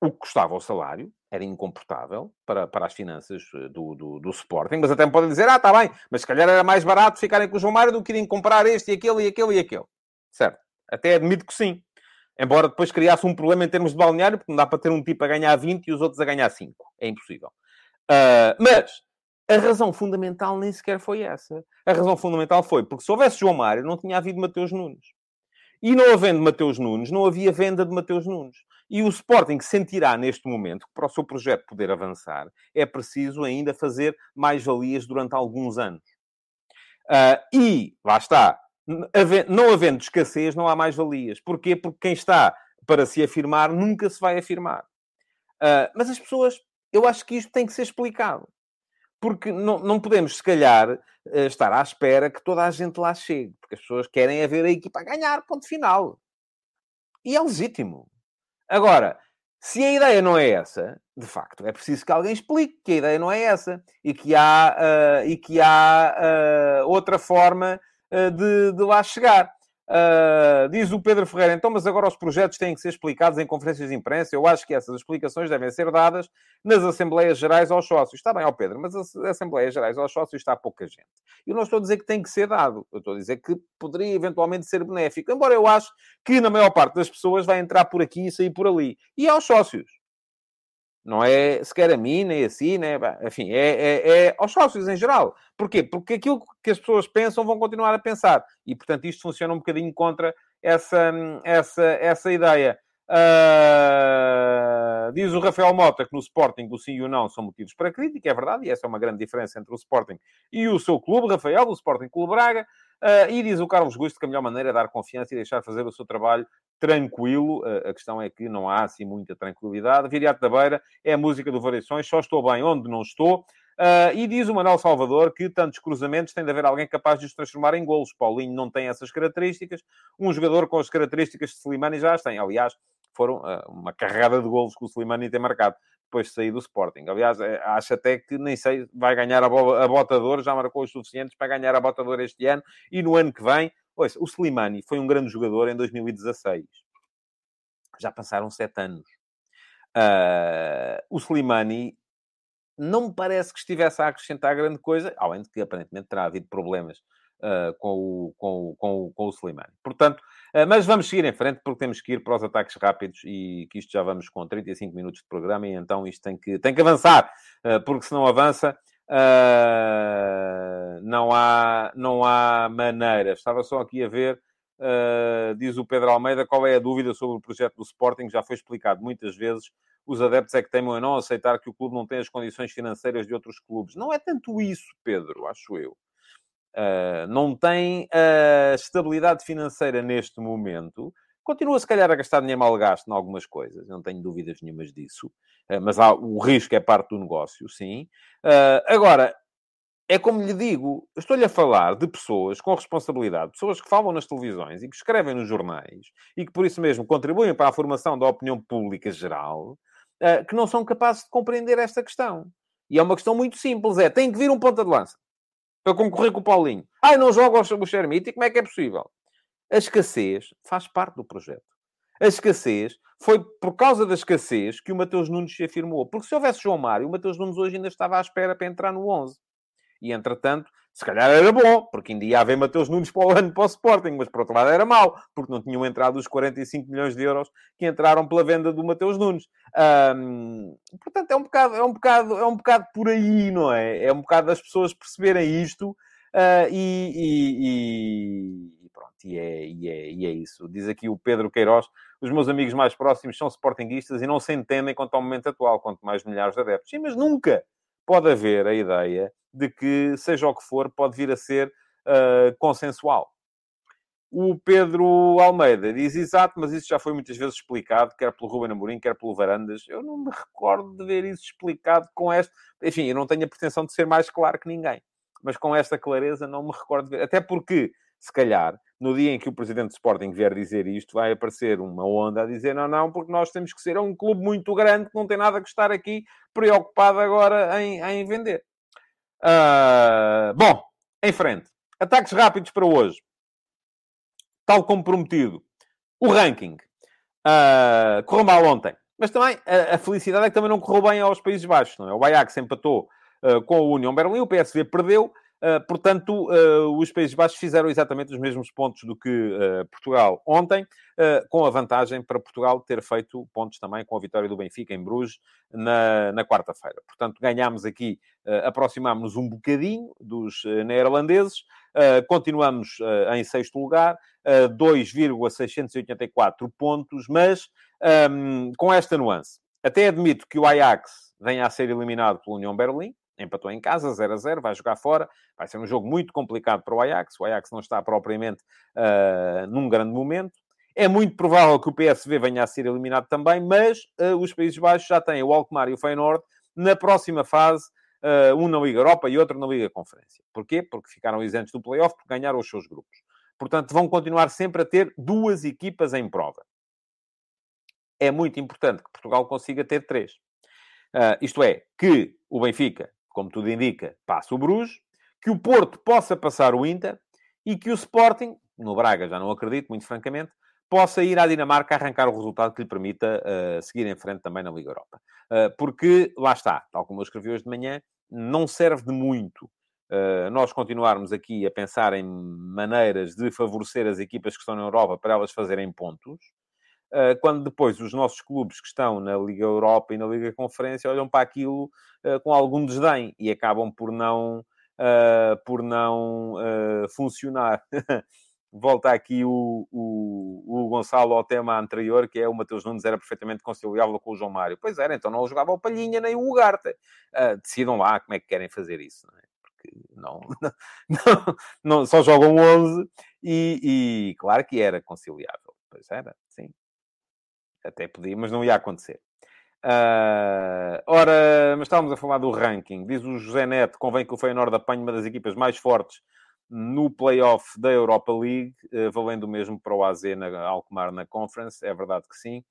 o que custava o salário, era incomportável para, para as finanças eh, do, do, do Sporting, mas até me podem dizer, ah, está bem, mas se calhar era mais barato ficarem com o João Mário do que irem comprar este e aquele e aquele e aquele. Certo? Até admito que sim. Embora depois criasse um problema em termos de balneário, porque não dá para ter um tipo a ganhar 20 e os outros a ganhar 5. É impossível. Uh, mas a razão fundamental nem sequer foi essa. A razão fundamental foi porque se houvesse João Mário, não tinha havido Mateus Nunes. E não havendo Mateus Nunes, não havia venda de Mateus Nunes. E o Sporting sentirá neste momento que para o seu projeto poder avançar é preciso ainda fazer mais-valias durante alguns anos. Uh, e, lá está, não havendo escassez, não há mais-valias. Porquê? Porque quem está para se afirmar nunca se vai afirmar. Uh, mas as pessoas, eu acho que isto tem que ser explicado porque não, não podemos, se calhar, eh, estar à espera que toda a gente lá chegue, porque as pessoas querem é ver a equipa a ganhar, ponto final. E é legítimo. Agora, se a ideia não é essa, de facto, é preciso que alguém explique que a ideia não é essa e que há, uh, e que há uh, outra forma uh, de, de lá chegar. Uh, diz o Pedro Ferreira, então, mas agora os projetos têm que ser explicados em conferências de imprensa. Eu acho que essas explicações devem ser dadas nas Assembleias Gerais aos sócios. Está bem, ó Pedro, mas as Assembleias Gerais aos sócios está pouca gente. Eu não estou a dizer que tem que ser dado. Eu estou a dizer que poderia eventualmente ser benéfico. Embora eu acho que na maior parte das pessoas vai entrar por aqui e sair por ali. E aos sócios. Não é sequer a mim, nem assim, nem... Enfim, é, é, é aos sócios em geral. Porquê? Porque aquilo que as pessoas pensam vão continuar a pensar. E, portanto, isto funciona um bocadinho contra essa, essa, essa ideia. Uh, diz o Rafael Mota que no Sporting o sim e o não são motivos para crítica, é verdade, e essa é uma grande diferença entre o Sporting e o seu clube, Rafael, do Sporting Clube Braga. Uh, e diz o Carlos Gusto que a melhor maneira é dar confiança e deixar fazer o seu trabalho tranquilo. Uh, a questão é que não há assim muita tranquilidade. Viriato da Beira é a música do Variações, só estou bem onde não estou. Uh, e diz o Manuel Salvador que tantos cruzamentos tem de haver alguém capaz de os transformar em golos. Paulinho não tem essas características. Um jogador com as características de Slimani já as tem. Aliás, foram uh, uma carregada de golos que o Slimani tem marcado depois de sair do Sporting. Aliás, eh, acho até que nem sei, vai ganhar a, bo a botador, já marcou os suficientes para ganhar a botador este ano e no ano que vem. O Slimani foi um grande jogador em 2016. Já passaram sete anos. Uh, o Slimani não me parece que estivesse a acrescentar grande coisa, além de que aparentemente terá havido problemas uh, com, o, com, o, com, o, com o Slimani. Portanto, uh, mas vamos seguir em frente porque temos que ir para os ataques rápidos e que isto já vamos com 35 minutos de programa e então isto tem que, tem que avançar, uh, porque se não avança. não, há, não há maneira. Estava só aqui a ver, diz o Pedro Almeida, qual é a dúvida sobre o projeto do Sporting? Já foi explicado muitas vezes os adeptos é que temem não aceitar que o clube não tem as condições financeiras de outros clubes. Não é tanto isso, Pedro, acho eu. Uh, não tem a estabilidade financeira neste momento. Continua, se calhar, a gastar dinheiro mal gasto em algumas coisas, não tenho dúvidas nenhumas disso. Uh, mas há, o risco é parte do negócio, sim. Uh, agora, é como lhe digo, estou-lhe a falar de pessoas com responsabilidade, pessoas que falam nas televisões e que escrevem nos jornais e que por isso mesmo contribuem para a formação da opinião pública geral, uh, que não são capazes de compreender esta questão. E é uma questão muito simples: é tem que vir um ponta de lança para concorrer com o Paulinho. Ai, não joga o Xermite, como é que é possível? A escassez faz parte do projeto. A escassez foi por causa da escassez que o Mateus Nunes se afirmou. Porque se houvesse João Mário, o Mateus Nunes hoje ainda estava à espera para entrar no 11. E, entretanto, se calhar era bom, porque ainda ia haver Mateus Nunes para o ano para o Sporting, mas por outro lado era mau, porque não tinham entrado os 45 milhões de euros que entraram pela venda do Mateus Nunes. portanto, é um, bocado, é, um bocado, é um bocado por aí, não é? É um bocado das pessoas perceberem isto uh, e, e, e, pronto, e é, e, é, e é isso. Diz aqui o Pedro Queiroz, os meus amigos mais próximos são sportinguistas e não se entendem quanto ao momento atual, quanto mais milhares de adeptos. Sim, mas nunca pode haver a ideia de que, seja o que for, pode vir a ser uh, consensual. O Pedro Almeida diz exato, mas isso já foi muitas vezes explicado, quer pelo Ruben Amorim, quer pelo Varandas. Eu não me recordo de ver isso explicado com este. Enfim, eu não tenho a pretensão de ser mais claro que ninguém, mas com esta clareza não me recordo de ver. Até porque, se calhar, no dia em que o presidente do Sporting vier dizer isto, vai aparecer uma onda a dizer não, não, porque nós temos que ser um clube muito grande que não tem nada que estar aqui preocupado agora em, em vender. Uh, bom, em frente. Ataques rápidos para hoje. Tal como prometido. O ranking. Uh, correu mal ontem. Mas também a, a, felicidade é que também não correu bem aos Países Baixos. Não é? O Ajax empatou uh, com o União Berlim, o PSV perdeu. Uh, portanto, uh, os Países Baixos fizeram exatamente os mesmos pontos do que uh, Portugal ontem, com a vantagem para Portugal ter feito pontos também com a vitória do Benfica em Bruges na, na quarta-feira. Portanto, ganhámos aqui, aproximámos-nos um bocadinho dos neerlandeses, continuamos em sexto lugar, 2,684 pontos, mas um, com esta nuance. Até admito que o Ajax venha a ser eliminado pela União Berlim, empatou em casa, 0 a 0, vai jogar fora. Vai ser um jogo muito complicado para o Ajax. O Ajax não está propriamente uh, num grande momento. É muito provável que o PSV venha a ser eliminado também, mas uh, os Países Baixos já têm o Alkmaar e o Feyenoord na próxima fase, uh, um na Liga Europa e outro na Liga Conferência. Porquê? Porque ficaram isentos do playoff, porque ganharam os seus grupos. Portanto, vão continuar sempre a ter duas equipas em prova. É muito importante que Portugal consiga ter três. Uh, isto é, que o Benfica como tudo indica, passa o Bruges, que o Porto possa passar o Inter e que o Sporting, no Braga já não acredito, muito francamente, possa ir à Dinamarca arrancar o resultado que lhe permita uh, seguir em frente também na Liga Europa. Uh, porque, lá está, tal como eu escrevi hoje de manhã, não serve de muito uh, nós continuarmos aqui a pensar em maneiras de favorecer as equipas que estão na Europa para elas fazerem pontos, quando depois os nossos clubes que estão na Liga Europa e na Liga Conferência olham para aquilo eh, com algum desdém e acabam por não, eh, por não funcionar. Volta aqui o, o, o, Gonçalo ao tema anterior, que é o Mateus Nunes era perfeitamente conciliável com o João Mário. Pois era, então não jogava o Palhinha nem o Ugarte. Decidam lá como é que querem fazer isso, não é? Porque não, não, não só jogam 11 e, e claro que era conciliável. Pois era. Até podia, mas não ia acontecer. Uh, ora, mas estávamos a falar do ranking. Diz o José Neto, convém que o Feyenoord apanhe uma das equipas mais fortes no playoff da Europa League, uh, valendo o mesmo para o AZ na Alkmaar na Conference. É verdade que sim.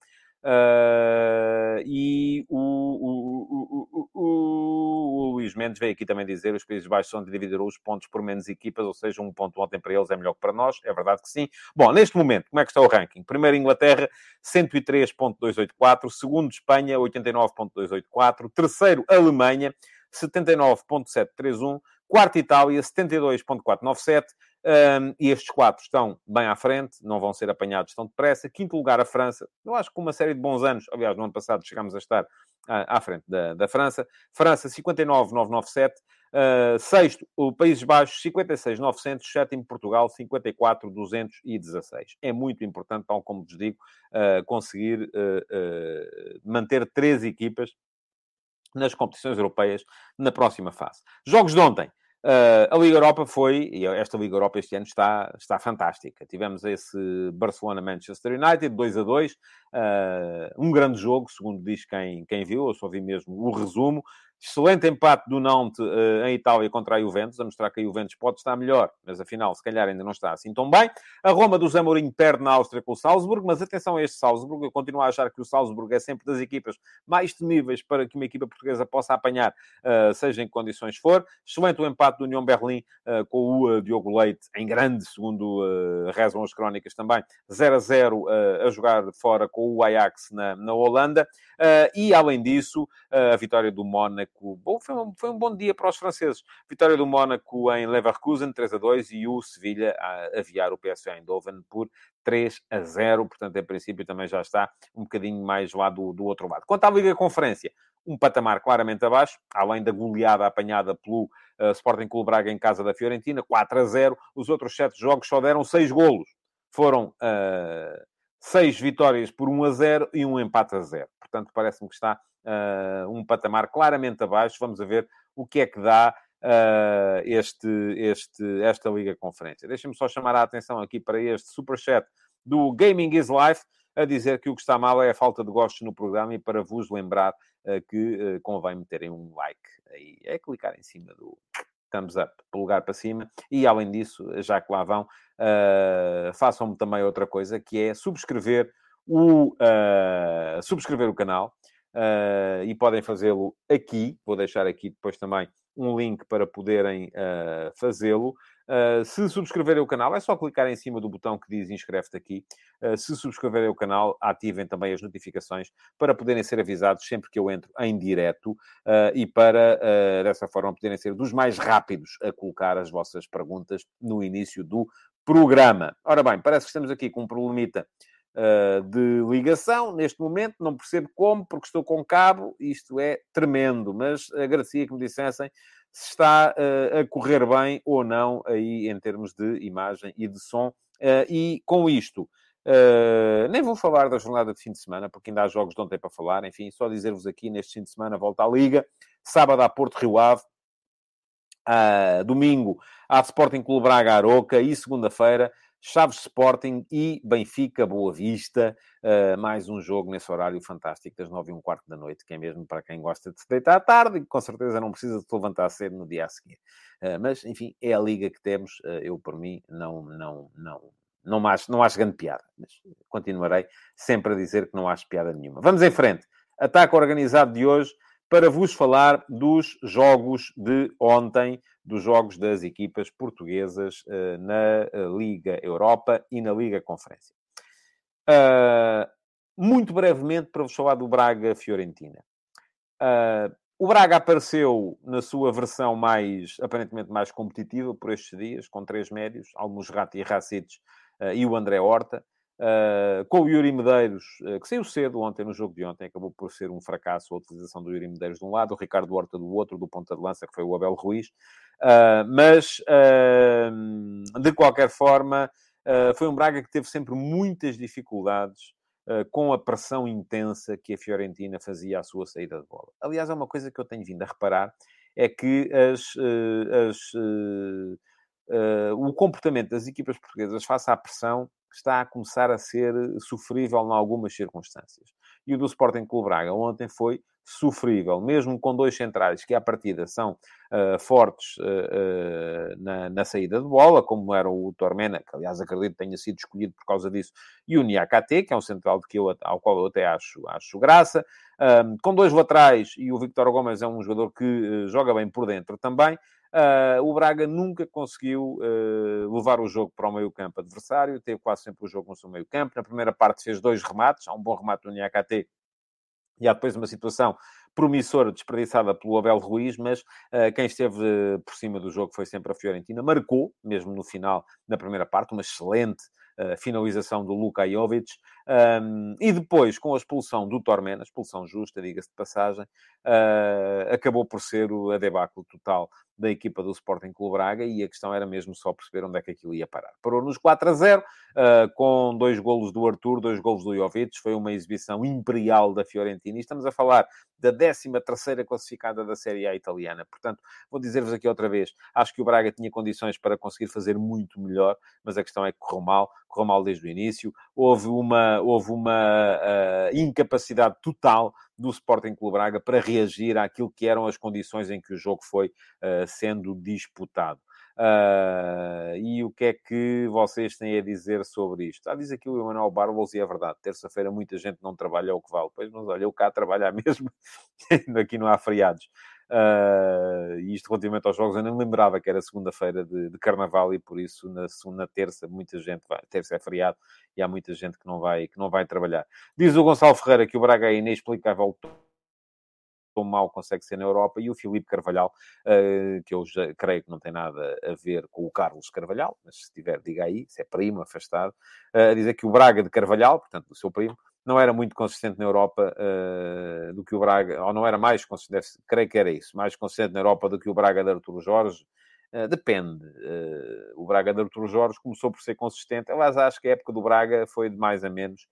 Uh, e o, o, o, o, Luís Mendes veio aqui também dizer os Países Baixos são de dividir os pontos por menos equipas, ou seja, um ponto ontem para eles é melhor que para nós. É verdade que sim. Bom, neste momento, como é que está o ranking? Primeiro, Inglaterra, 103.284. Segundo, Espanha, 89.284. Terceiro, Alemanha, 79.731. Quarto, Itália, 72.497. Um, e estes quatro estão bem à frente, não vão ser apanhados tão depressa. Quinto lugar, a França. Eu acho que com uma série de bons anos, aliás, no ano passado chegámos a estar uh, à frente da, da França. França, 59,997. Uh, sexto, o Países Baixos, 56,900. Sétimo, Portugal, 54,216. É muito importante, tal como vos digo, uh, conseguir manter três equipas nas competições europeias na próxima fase. Jogos de ontem. Uh, a Liga Europa foi, e esta Liga Europa este ano está, está fantástica. Tivemos esse Barcelona-Manchester United, 2 a 2, uh, um grande jogo, segundo diz quem, quem viu, eu só vi mesmo o resumo. Excelente empate do Nantes uh, em Itália contra a Juventus, a mostrar que a Juventus pode estar melhor, mas afinal, se calhar ainda não está assim tão bem. A Roma do Zamorim perde na Áustria com o Salzburgo, mas atenção a este Salzburgo, eu continuo a achar que o Salzburgo é sempre das equipas mais temíveis para que uma equipa portuguesa possa apanhar, uh, seja em que condições for. Excelente o empate do União Berlim uh, com o Diogo Leite, em grande, segundo rezam as crónicas também, 0 a 0 a jogar fora com o Ajax na, na Holanda. e, além disso, a vitória do Mónaco. Bom, foi um, foi um bom dia para os franceses. Vitória do Mónaco em Leverkusen, 3 a 2, e o Sevilha a aviar o PSV Eindhoven por 3 a 0. Portanto, em princípio, também já está um bocadinho mais lá do, do outro lado. Quanto à Liga Conferência, um patamar claramente abaixo, além da goleada apanhada pelo uh, Sporting Clube Braga em casa da Fiorentina, 4 a 0. Os outros sete jogos só deram 6 golos. Foram uh, 6 vitórias por 1 a 0 e um empate a 0. Portanto, parece-me que está um patamar claramente abaixo. Vamos ver o que é que dá uh, este, este, esta Liga Conferência. Deixem-me só chamar a atenção aqui para este superchat do Gaming is Life, a dizer que o que está mal é a falta de gostos no programa e para vos lembrar uh, que uh, convém meterem um like aí. É clicar em cima do thumbs up, lugar para cima. E, além disso, já que lá vão, uh, façam-me também outra coisa, que é subscrever o, subscrever o canal. Uh, e podem fazê-lo aqui. Vou deixar aqui depois também um link para poderem uh, fazê-lo. Uh, se subscreverem o canal, é só clicar em cima do botão que diz inscreve-te aqui. Uh, se subscreverem o canal, ativem também as notificações para poderem ser avisados sempre que eu entro em direto uh, e para, dessa forma, poderem ser dos mais rápidos a colocar as vossas perguntas no início do programa. Ora bem, parece que estamos aqui com um problemita uh, de ligação. Neste momento, não percebo como, porque estou com cabo, isto é tremendo, mas agradecia que me dissessem se está uh, a correr bem ou não aí em termos de imagem e de som. Uh, e com isto, Uh, nem vou falar da jornada de fim de semana, porque ainda há jogos de ontem para falar. Enfim, só dizer-vos aqui, neste fim de semana, volta à Liga. Sábado a Porto Rio Ave. Uh, domingo há Sporting Clube Braga Aroca. E segunda-feira Chaves Sporting e Benfica Boa Vista. Uh, mais um jogo nesse horário fantástico das nove e um quarto da noite, que é mesmo para quem gosta de se deitar à tarde e com certeza não precisa de se levantar cedo no dia a seguir. Uh, mas, enfim, é a liga que temos. Uh, eu, por mim, não, não, não, não acho, não acho grande piada. Mas continuarei sempre a dizer que não acho piada nenhuma. Vamos em frente. Ataque organizado de hoje para vos falar dos jogos de ontem, dos jogos das equipas portuguesas uh, na eh, Liga Europa e na Liga Conferência. Uh, muito brevemente, para vos falar do Braga-Fiorentina. O Braga apareceu na sua versão mais, aparentemente mais competitiva por estes dias, com três médios, Almusrati e Racites e o André Horta. Uh, com o Yuri Medeiros, uh, que saiu cedo ontem no jogo de ontem, acabou por ser um fracasso a utilização do Yuri Medeiros de um lado, o Ricardo Horta do outro, do ponta de lança, que foi o Abel Ruiz. Uh, mas, de qualquer forma, foi um Braga que teve sempre muitas dificuldades com a pressão intensa que a Fiorentina fazia à sua saída de bola. Aliás, é uma coisa que eu tenho vindo a reparar, é que as, as o comportamento das equipas portuguesas face à pressão está a começar a ser sofrível em algumas circunstâncias. E o do Sporting Clube Braga ontem foi sofrível, mesmo com dois centrais que à partida são uh, fortes uh, uh, na, na, saída de bola, como era o Tormena, que aliás acredito tenha sido escolhido por causa disso, e o Niakate, que é um central que eu, ao qual eu até acho, acho graça, com dois laterais, e o Victor Gomes é um jogador que joga bem por dentro também, Uh, o Braga nunca conseguiu uh, levar o jogo para o meio-campo adversário, teve quase sempre o jogo no seu meio-campo. Na primeira parte fez dois remates, há um bom remate do Niakate e há depois uma situação promissora desperdiçada pelo Abel Ruiz, mas uh, quem esteve por cima do jogo foi sempre a Fiorentina. Marcou, mesmo no final, na primeira parte, uma excelente uh, finalização do Luka Jovic. Um, e depois, com a expulsão do Tormena, expulsão justa, diga-se de passagem, uh, acabou por ser o a debacle total da equipa do Sporting Clube Braga e a questão era mesmo só perceber onde é que aquilo ia parar. Parou nos 4 a 0, uh, com dois golos do Arthur, dois golos do Jovic, foi uma exibição imperial da Fiorentina e estamos a falar da 13 terceira classificada da Série A italiana. Portanto, vou dizer-vos aqui outra vez, acho que o Braga tinha condições para conseguir fazer muito melhor, mas a questão é que correu mal, correu mal desde o início. houve uma, houve uma uh, incapacidade total do Sporting Clube Braga para reagir àquilo que eram as condições em que o jogo foi uh, sendo disputado. Uh, e o que é que vocês têm a dizer sobre isto? Ah, diz aqui o Emanuel Barbols e é verdade. Terça-feira muita gente não trabalha o que vale. Pois, mas olha, eu cá trabalho mesmo. Aqui não há feriados. Uh, e isto relativamente aos jogos, eu nem lembrava que era segunda-feira de, de, carnaval e por isso na segunda, terça, muita gente vai. Terça é feriado e há muita gente que não vai, que não vai trabalhar. Diz o Gonçalo Ferreira que o Braga é inexplicável tão mal consegue ser na Europa, e o Filipe Carvalhal, uh, que eu já creio que não tem nada a ver com o Carlos Carvalhal, mas se tiver, diga aí, se é primo, afastado, uh, a dizer que o Braga de Carvalhal, portanto, do seu primo, não era muito consistente na Europa uh, do que o Braga, ou não era mais consistente, creio que era isso, mais consistente na Europa do que o Braga de Arturo Jorge. Uh, depende. Uh, o Braga de Arturo Jorge começou por ser consistente. Aliás, acho que a época do Braga foi de mais a menos.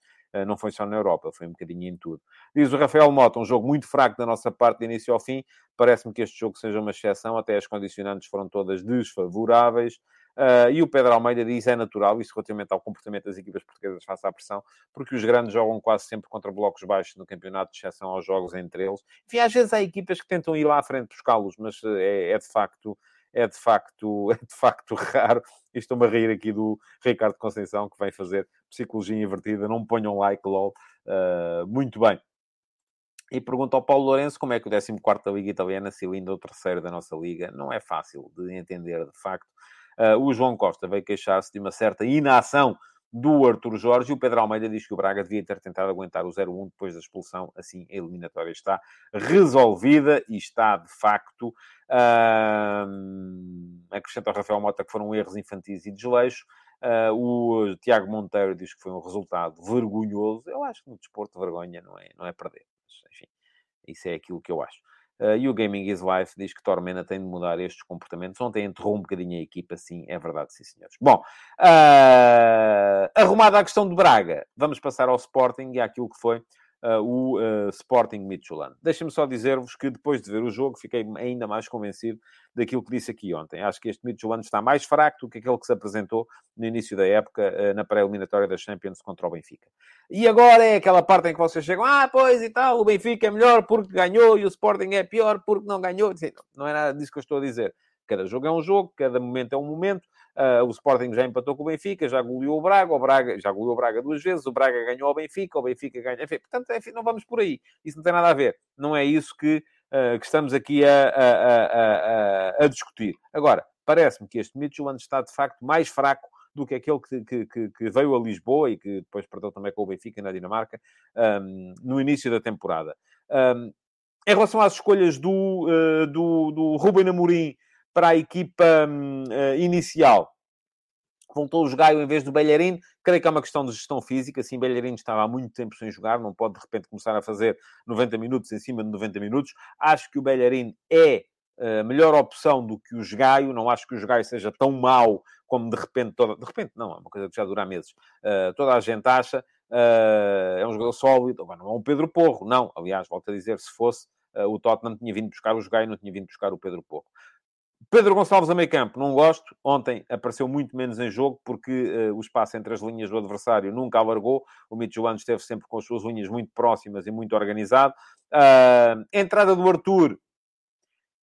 não foi só na Europa, foi um bocadinho em tudo. Diz o Rafael Mota, um jogo muito fraco da nossa parte de início ao fim. Parece-me que este jogo seja uma exceção, até as condicionantes foram todas desfavoráveis. Uh, e o Pedro Almeida diz é natural, isso relativamente ao comportamento das equipas portuguesas face à pressão, porque os grandes jogam quase sempre contra blocos baixos no campeonato, de exceção aos jogos entre eles. Enfim, às vezes há equipas que tentam ir lá à frente buscá-los, mas eh, é, é, de facto. É de, facto, é de facto raro. Estou-me a rir aqui do Ricardo Conceição, que vem fazer psicologia invertida. Não ponham like, lol. Uh, muito bem. E pergunta ao Paulo Lourenço como é que o 14 da Liga Italiana se linda o terceiro da nossa Liga. Não é fácil de entender, de facto. Uh, o João Costa veio queixar-se de uma certa inação do Arthur Jorge e o Pedro Almeida diz que o Braga devia ter tentado aguentar o 0-1 depois da expulsão. Assim, a eliminatória está resolvida e está, de facto, uh, acrescenta ao Rafael Mota que foram erros infantis e desleixo. Uh, o Tiago Monteiro diz que foi um resultado vergonhoso. Eu acho que no desporto vergonha não é, não é perder. Mas, enfim, isso é aquilo que eu acho. Uh, e o Gaming is Life diz que Tormenta tem de mudar estes comportamentos. Ontem enterrou um bocadinho a equipa, sim, é verdade, sim, senhores. Bom, uh, arrumada a questão de Braga, vamos passar ao Sporting e àquilo que foi uh, o uh, Sporting Midtjylland. Deixem-me só dizer-vos que depois de ver o jogo fiquei ainda mais convencido daquilo que disse aqui ontem. Acho que este Midtjylland está mais fraco do que aquele que se apresentou no início da época uh, na pré-eliminatória da Champions contra o Benfica. E agora é aquela parte em que vocês chegam, ah, pois e tal, o Benfica é melhor porque ganhou e o Sporting é pior porque não ganhou. Não é nada disso que eu estou a dizer. Cada jogo é um jogo, cada momento é um momento. Uh, o Sporting já empatou com o Benfica, já goleou o Braga, o Braga já goleou o Braga duas vezes, o Braga ganhou ao Benfica, o Benfica ganha. Enfim, portanto, enfim, não vamos por aí. Isso não tem nada a ver. Não é isso que, uh, que estamos aqui a, a, a, a discutir. Agora, parece-me que este Midtjylland está de facto mais fraco do que aquele que, que, que, veio a Lisboa e que depois perdeu também com o Benfica na Dinamarca um, no início da temporada. Um, em relação às escolhas do, uh, do, do Ruben Amorim para a equipa uh, inicial. Voltou o Gaio em vez do Belharino. Creio que é uma questão de gestão física. Sim, Belharino estava há muito tempo sem jogar. Não pode, de repente, começar a fazer 90 minutos em cima de 90 minutos. Acho que o Belharino é a eh, melhor opção do que o Gaio. Não acho que o Gaio seja tão mau como, de repente, toda... De repente, não. É uma coisa que já dura meses. Uh, toda a gente acha. Uh, é um jogador sólido. não é um Pedro Porro. Não. Aliás, volto a dizer, se fosse... Uh, o Tottenham tinha vindo buscar o Gaio, não tinha vindo buscar o Pedro Porro. Pedro Gonçalves a meio campo, não gosto. Ontem apareceu muito menos em jogo porque uh, o espaço entre as linhas do adversário nunca alargou. O Mitchell esteve sempre com as suas linhas muito próximas e muito organizado. Uh, entrada do Arthur.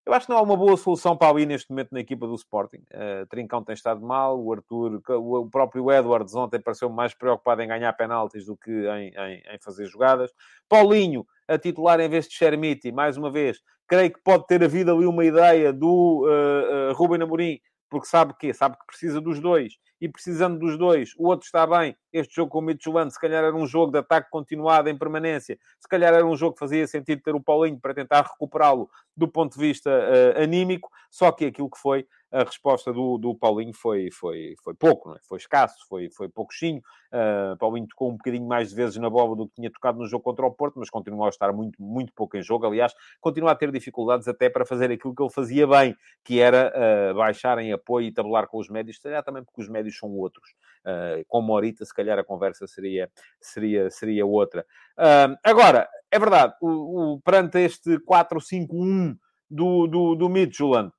Eu acho que não há uma boa solução para ali neste momento na equipa do Sporting. Uh, Trincão tem estado mal, o Arthur, o próprio Edwards ontem pareceu mais preocupado em ganhar penaltis do que em, em, em fazer jogadas. Paulinho, a titular em vez de Chermiti, mais uma vez, creio que pode ter havido ali uma ideia do uh, uh, Ruben Amorim, porque sabe que Sabe que precisa dos dois. E precisando dos dois, o outro está bem. Este jogo com o Mitchell se calhar era um jogo de ataque continuado em permanência. Se calhar era um jogo que fazia sentido ter o Paulinho para tentar recuperá-lo do ponto de vista uh, anímico. Só que aquilo que foi a resposta do, do Paulinho foi, foi, foi pouco, é? foi escasso, foi, foi pouquinho. Uh, Paulinho tocou um bocadinho mais vezes na bola do que tinha tocado no jogo contra o Porto, mas continuou a estar muito, muito pouco em jogo. Aliás, continua a ter dificuldades até para fazer aquilo que ele fazia bem, que era uh, baixar em apoio e tabular com os médios, se calhar também porque os médios são outros. Uh, com Morita, se calhar a conversa seria, seria, seria outra. Uh, agora, é verdade, o, o, perante este 4-5-1 do, do, do Midtjylland,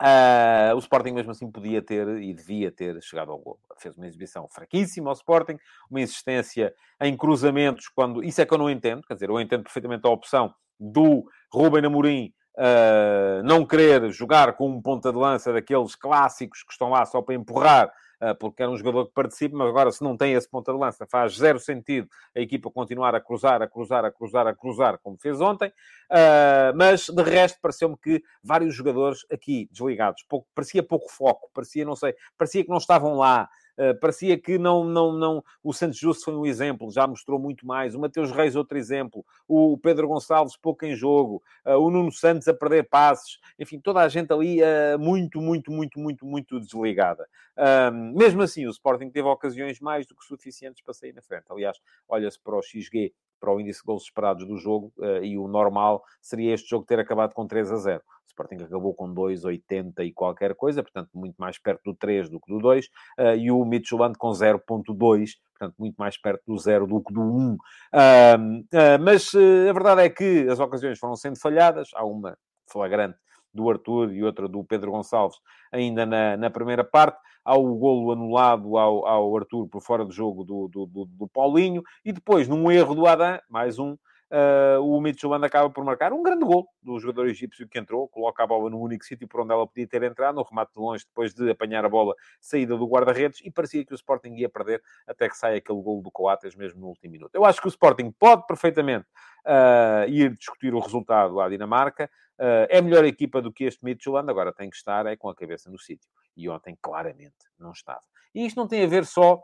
Uh, o Sporting mesmo assim podia ter e devia ter chegado ao gol. fez uma exibição fraquíssima ao Sporting, uma insistência em cruzamentos, quando... Isso é que eu não entendo, quer dizer, eu entendo perfeitamente a opção do Ruben Amorim uh, não querer jogar com um ponta de lança daqueles clássicos que estão lá só para empurrar porque era um jogador que participa, mas agora, se não tem esse ponta de lança, faz zero sentido a equipa continuar a cruzar, a cruzar, a cruzar, a cruzar, como fez ontem. Ah, mas, de resto, pareceu-me que vários jogadores aqui desligados, pouco, parecia pouco foco, parecia, não sei, parecia que não estavam lá. Uh, parecia que não, não, não. O Santos Justo foi um exemplo, já mostrou muito mais. O Mateus Reis, outro exemplo. O Pedro Gonçalves, pouco em jogo. Uh, o Nuno Santos a perder passes. Enfim, toda a gente ali uh, muito, muito, muito, muito, muito desligada. mesmo assim, o Sporting teve ocasiões mais do que suficientes para sair na frente. Aliás, olha-se para o XG para o índice de gols esperados do jogo uh, e o normal seria este jogo ter acabado com 3 a 0. Sporting acabou com 2,80 e qualquer coisa, portanto, muito mais perto do 3 do que do 2, uh, eh, e o Midtjylland com 0,2, portanto, muito mais perto do 0 do que do 1. Uh, mas a verdade é que as ocasiões foram sendo falhadas, há uma flagrante do Arthur e outra do Pedro Gonçalves ainda na, na primeira parte. Há o golo anulado ao, ao Arthur por fora do jogo do, do, do, do Paulinho. E depois, num erro do Adam, mais um, uh, o Midtjylland acaba por marcar um grande gol do jogador egípcio que entrou, coloca a bola no único sítio por onde ela podia ter entrado, no remate de longe, depois de apanhar a bola saída do guarda-redes, e parecia que o Sporting ia perder até que sai aquele gol do Coates mesmo no último minuto. Eu acho que o Sporting pode perfeitamente uh, ir discutir o resultado à Dinamarca, Uh, é melhor equipa do que este Midtjylland, agora tem que estar é com a cabeça no sítio. E ontem, claramente, não estava. E isto não tem a ver só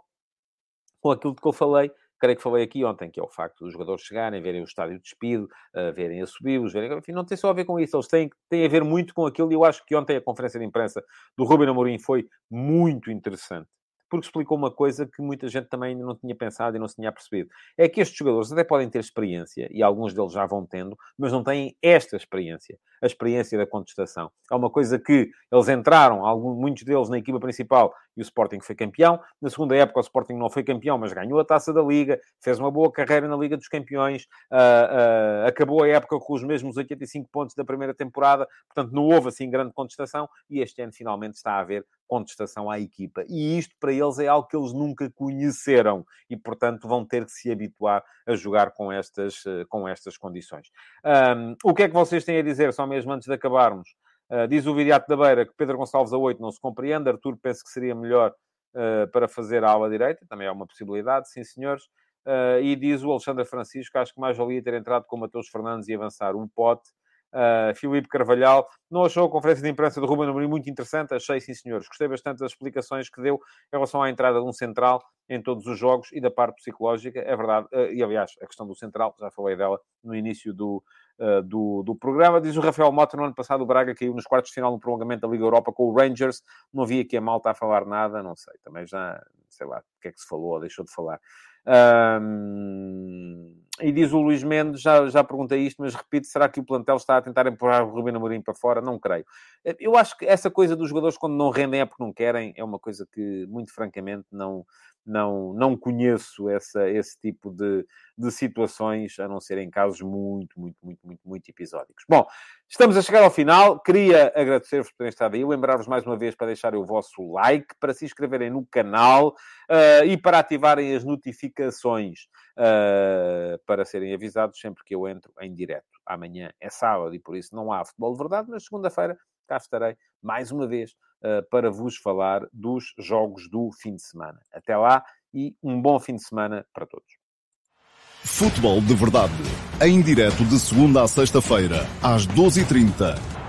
com aquilo de que eu falei, creio que falei aqui ontem, que é o facto dos jogadores chegarem, verem o estádio despido, uh, verem a subir, verem... Enfim, não tem só a ver com isso. Eles têm, têm a ver muito com aquilo. E eu acho que ontem a conferência de imprensa do Ruben Amorim foi muito interessante porque explicou uma coisa que muita gente também não tinha pensado e não se tinha percebido. É que estes jogadores até podem ter experiência, e alguns deles já vão tendo, mas não têm esta experiência, a experiência da contestação. É uma coisa que eles entraram, alguns, muitos deles na equipa principal, e o Sporting foi campeão. Na segunda época, o Sporting não foi campeão, mas ganhou a taça da Liga, fez uma boa carreira na Liga dos Campeões, uh, uh, acabou a época com os mesmos 85 pontos da primeira temporada, portanto, não houve assim grande contestação, e este ano finalmente está a haver contestação à equipa. E isto para eles é algo que eles nunca conheceram e, portanto, vão ter que se habituar a jogar com estas, eh, com estas condições. Um, o que é que vocês têm a dizer, só mesmo antes de acabarmos? Uh, diz o Viriato da Beira que Pedro Gonçalves a 8 não se compreende. Arthur pensa que seria melhor uh, para fazer a ala direita, também é uma possibilidade, sim senhores. Uh, e diz o Alexandre Francisco, acho que mais valia ter entrado com o Mateus Fernandes e avançar um pote Uh, Filipe Carvalhal, não achou a conferência de imprensa do Ruben Amorim muito interessante? Achei, sim, senhores. Gostei bastante das explicações que deu em relação à entrada de um central em todos os jogos e da parte psicológica. É verdade. Uh, e, aliás, a questão do central, já falei dela no início do, uh, do, do, programa. Diz o Rafael Mota, no ano passado o Braga caiu nos quartos de final no prolongamento da Liga Europa com o Rangers. Não vi aqui a malta a falar nada, não sei. Também já, sei lá, o que é que se falou ou deixou de falar. Um, e diz o Luís Mendes, já, já perguntei isto, mas repito, será que o plantel está a tentar empurrar o Rubino Amorim para fora? Não creio. Eu acho que essa coisa dos jogadores quando não rendem é porque não querem, é uma coisa que, muito francamente, não, não, não conheço essa, esse tipo de, de situações, a não ser em casos muito, muito, muito, muito, muito episódicos. Bom, estamos a chegar ao final. Queria agradecer-vos por terem estado aí. Lembrar-vos mais uma vez para deixarem o vosso like, para se inscreverem no canal uh, e para ativarem as notificações uh, para serem avisados sempre que eu entro em direto. Amanhã é sábado e por isso não há futebol de verdade, mas segunda-feira cá estarei mais uma vez uh, para vos falar dos jogos do fim de semana. Até lá e um bom fim de semana para todos. Futebol de verdade, em direto de segunda a sexta-feira, às 12h30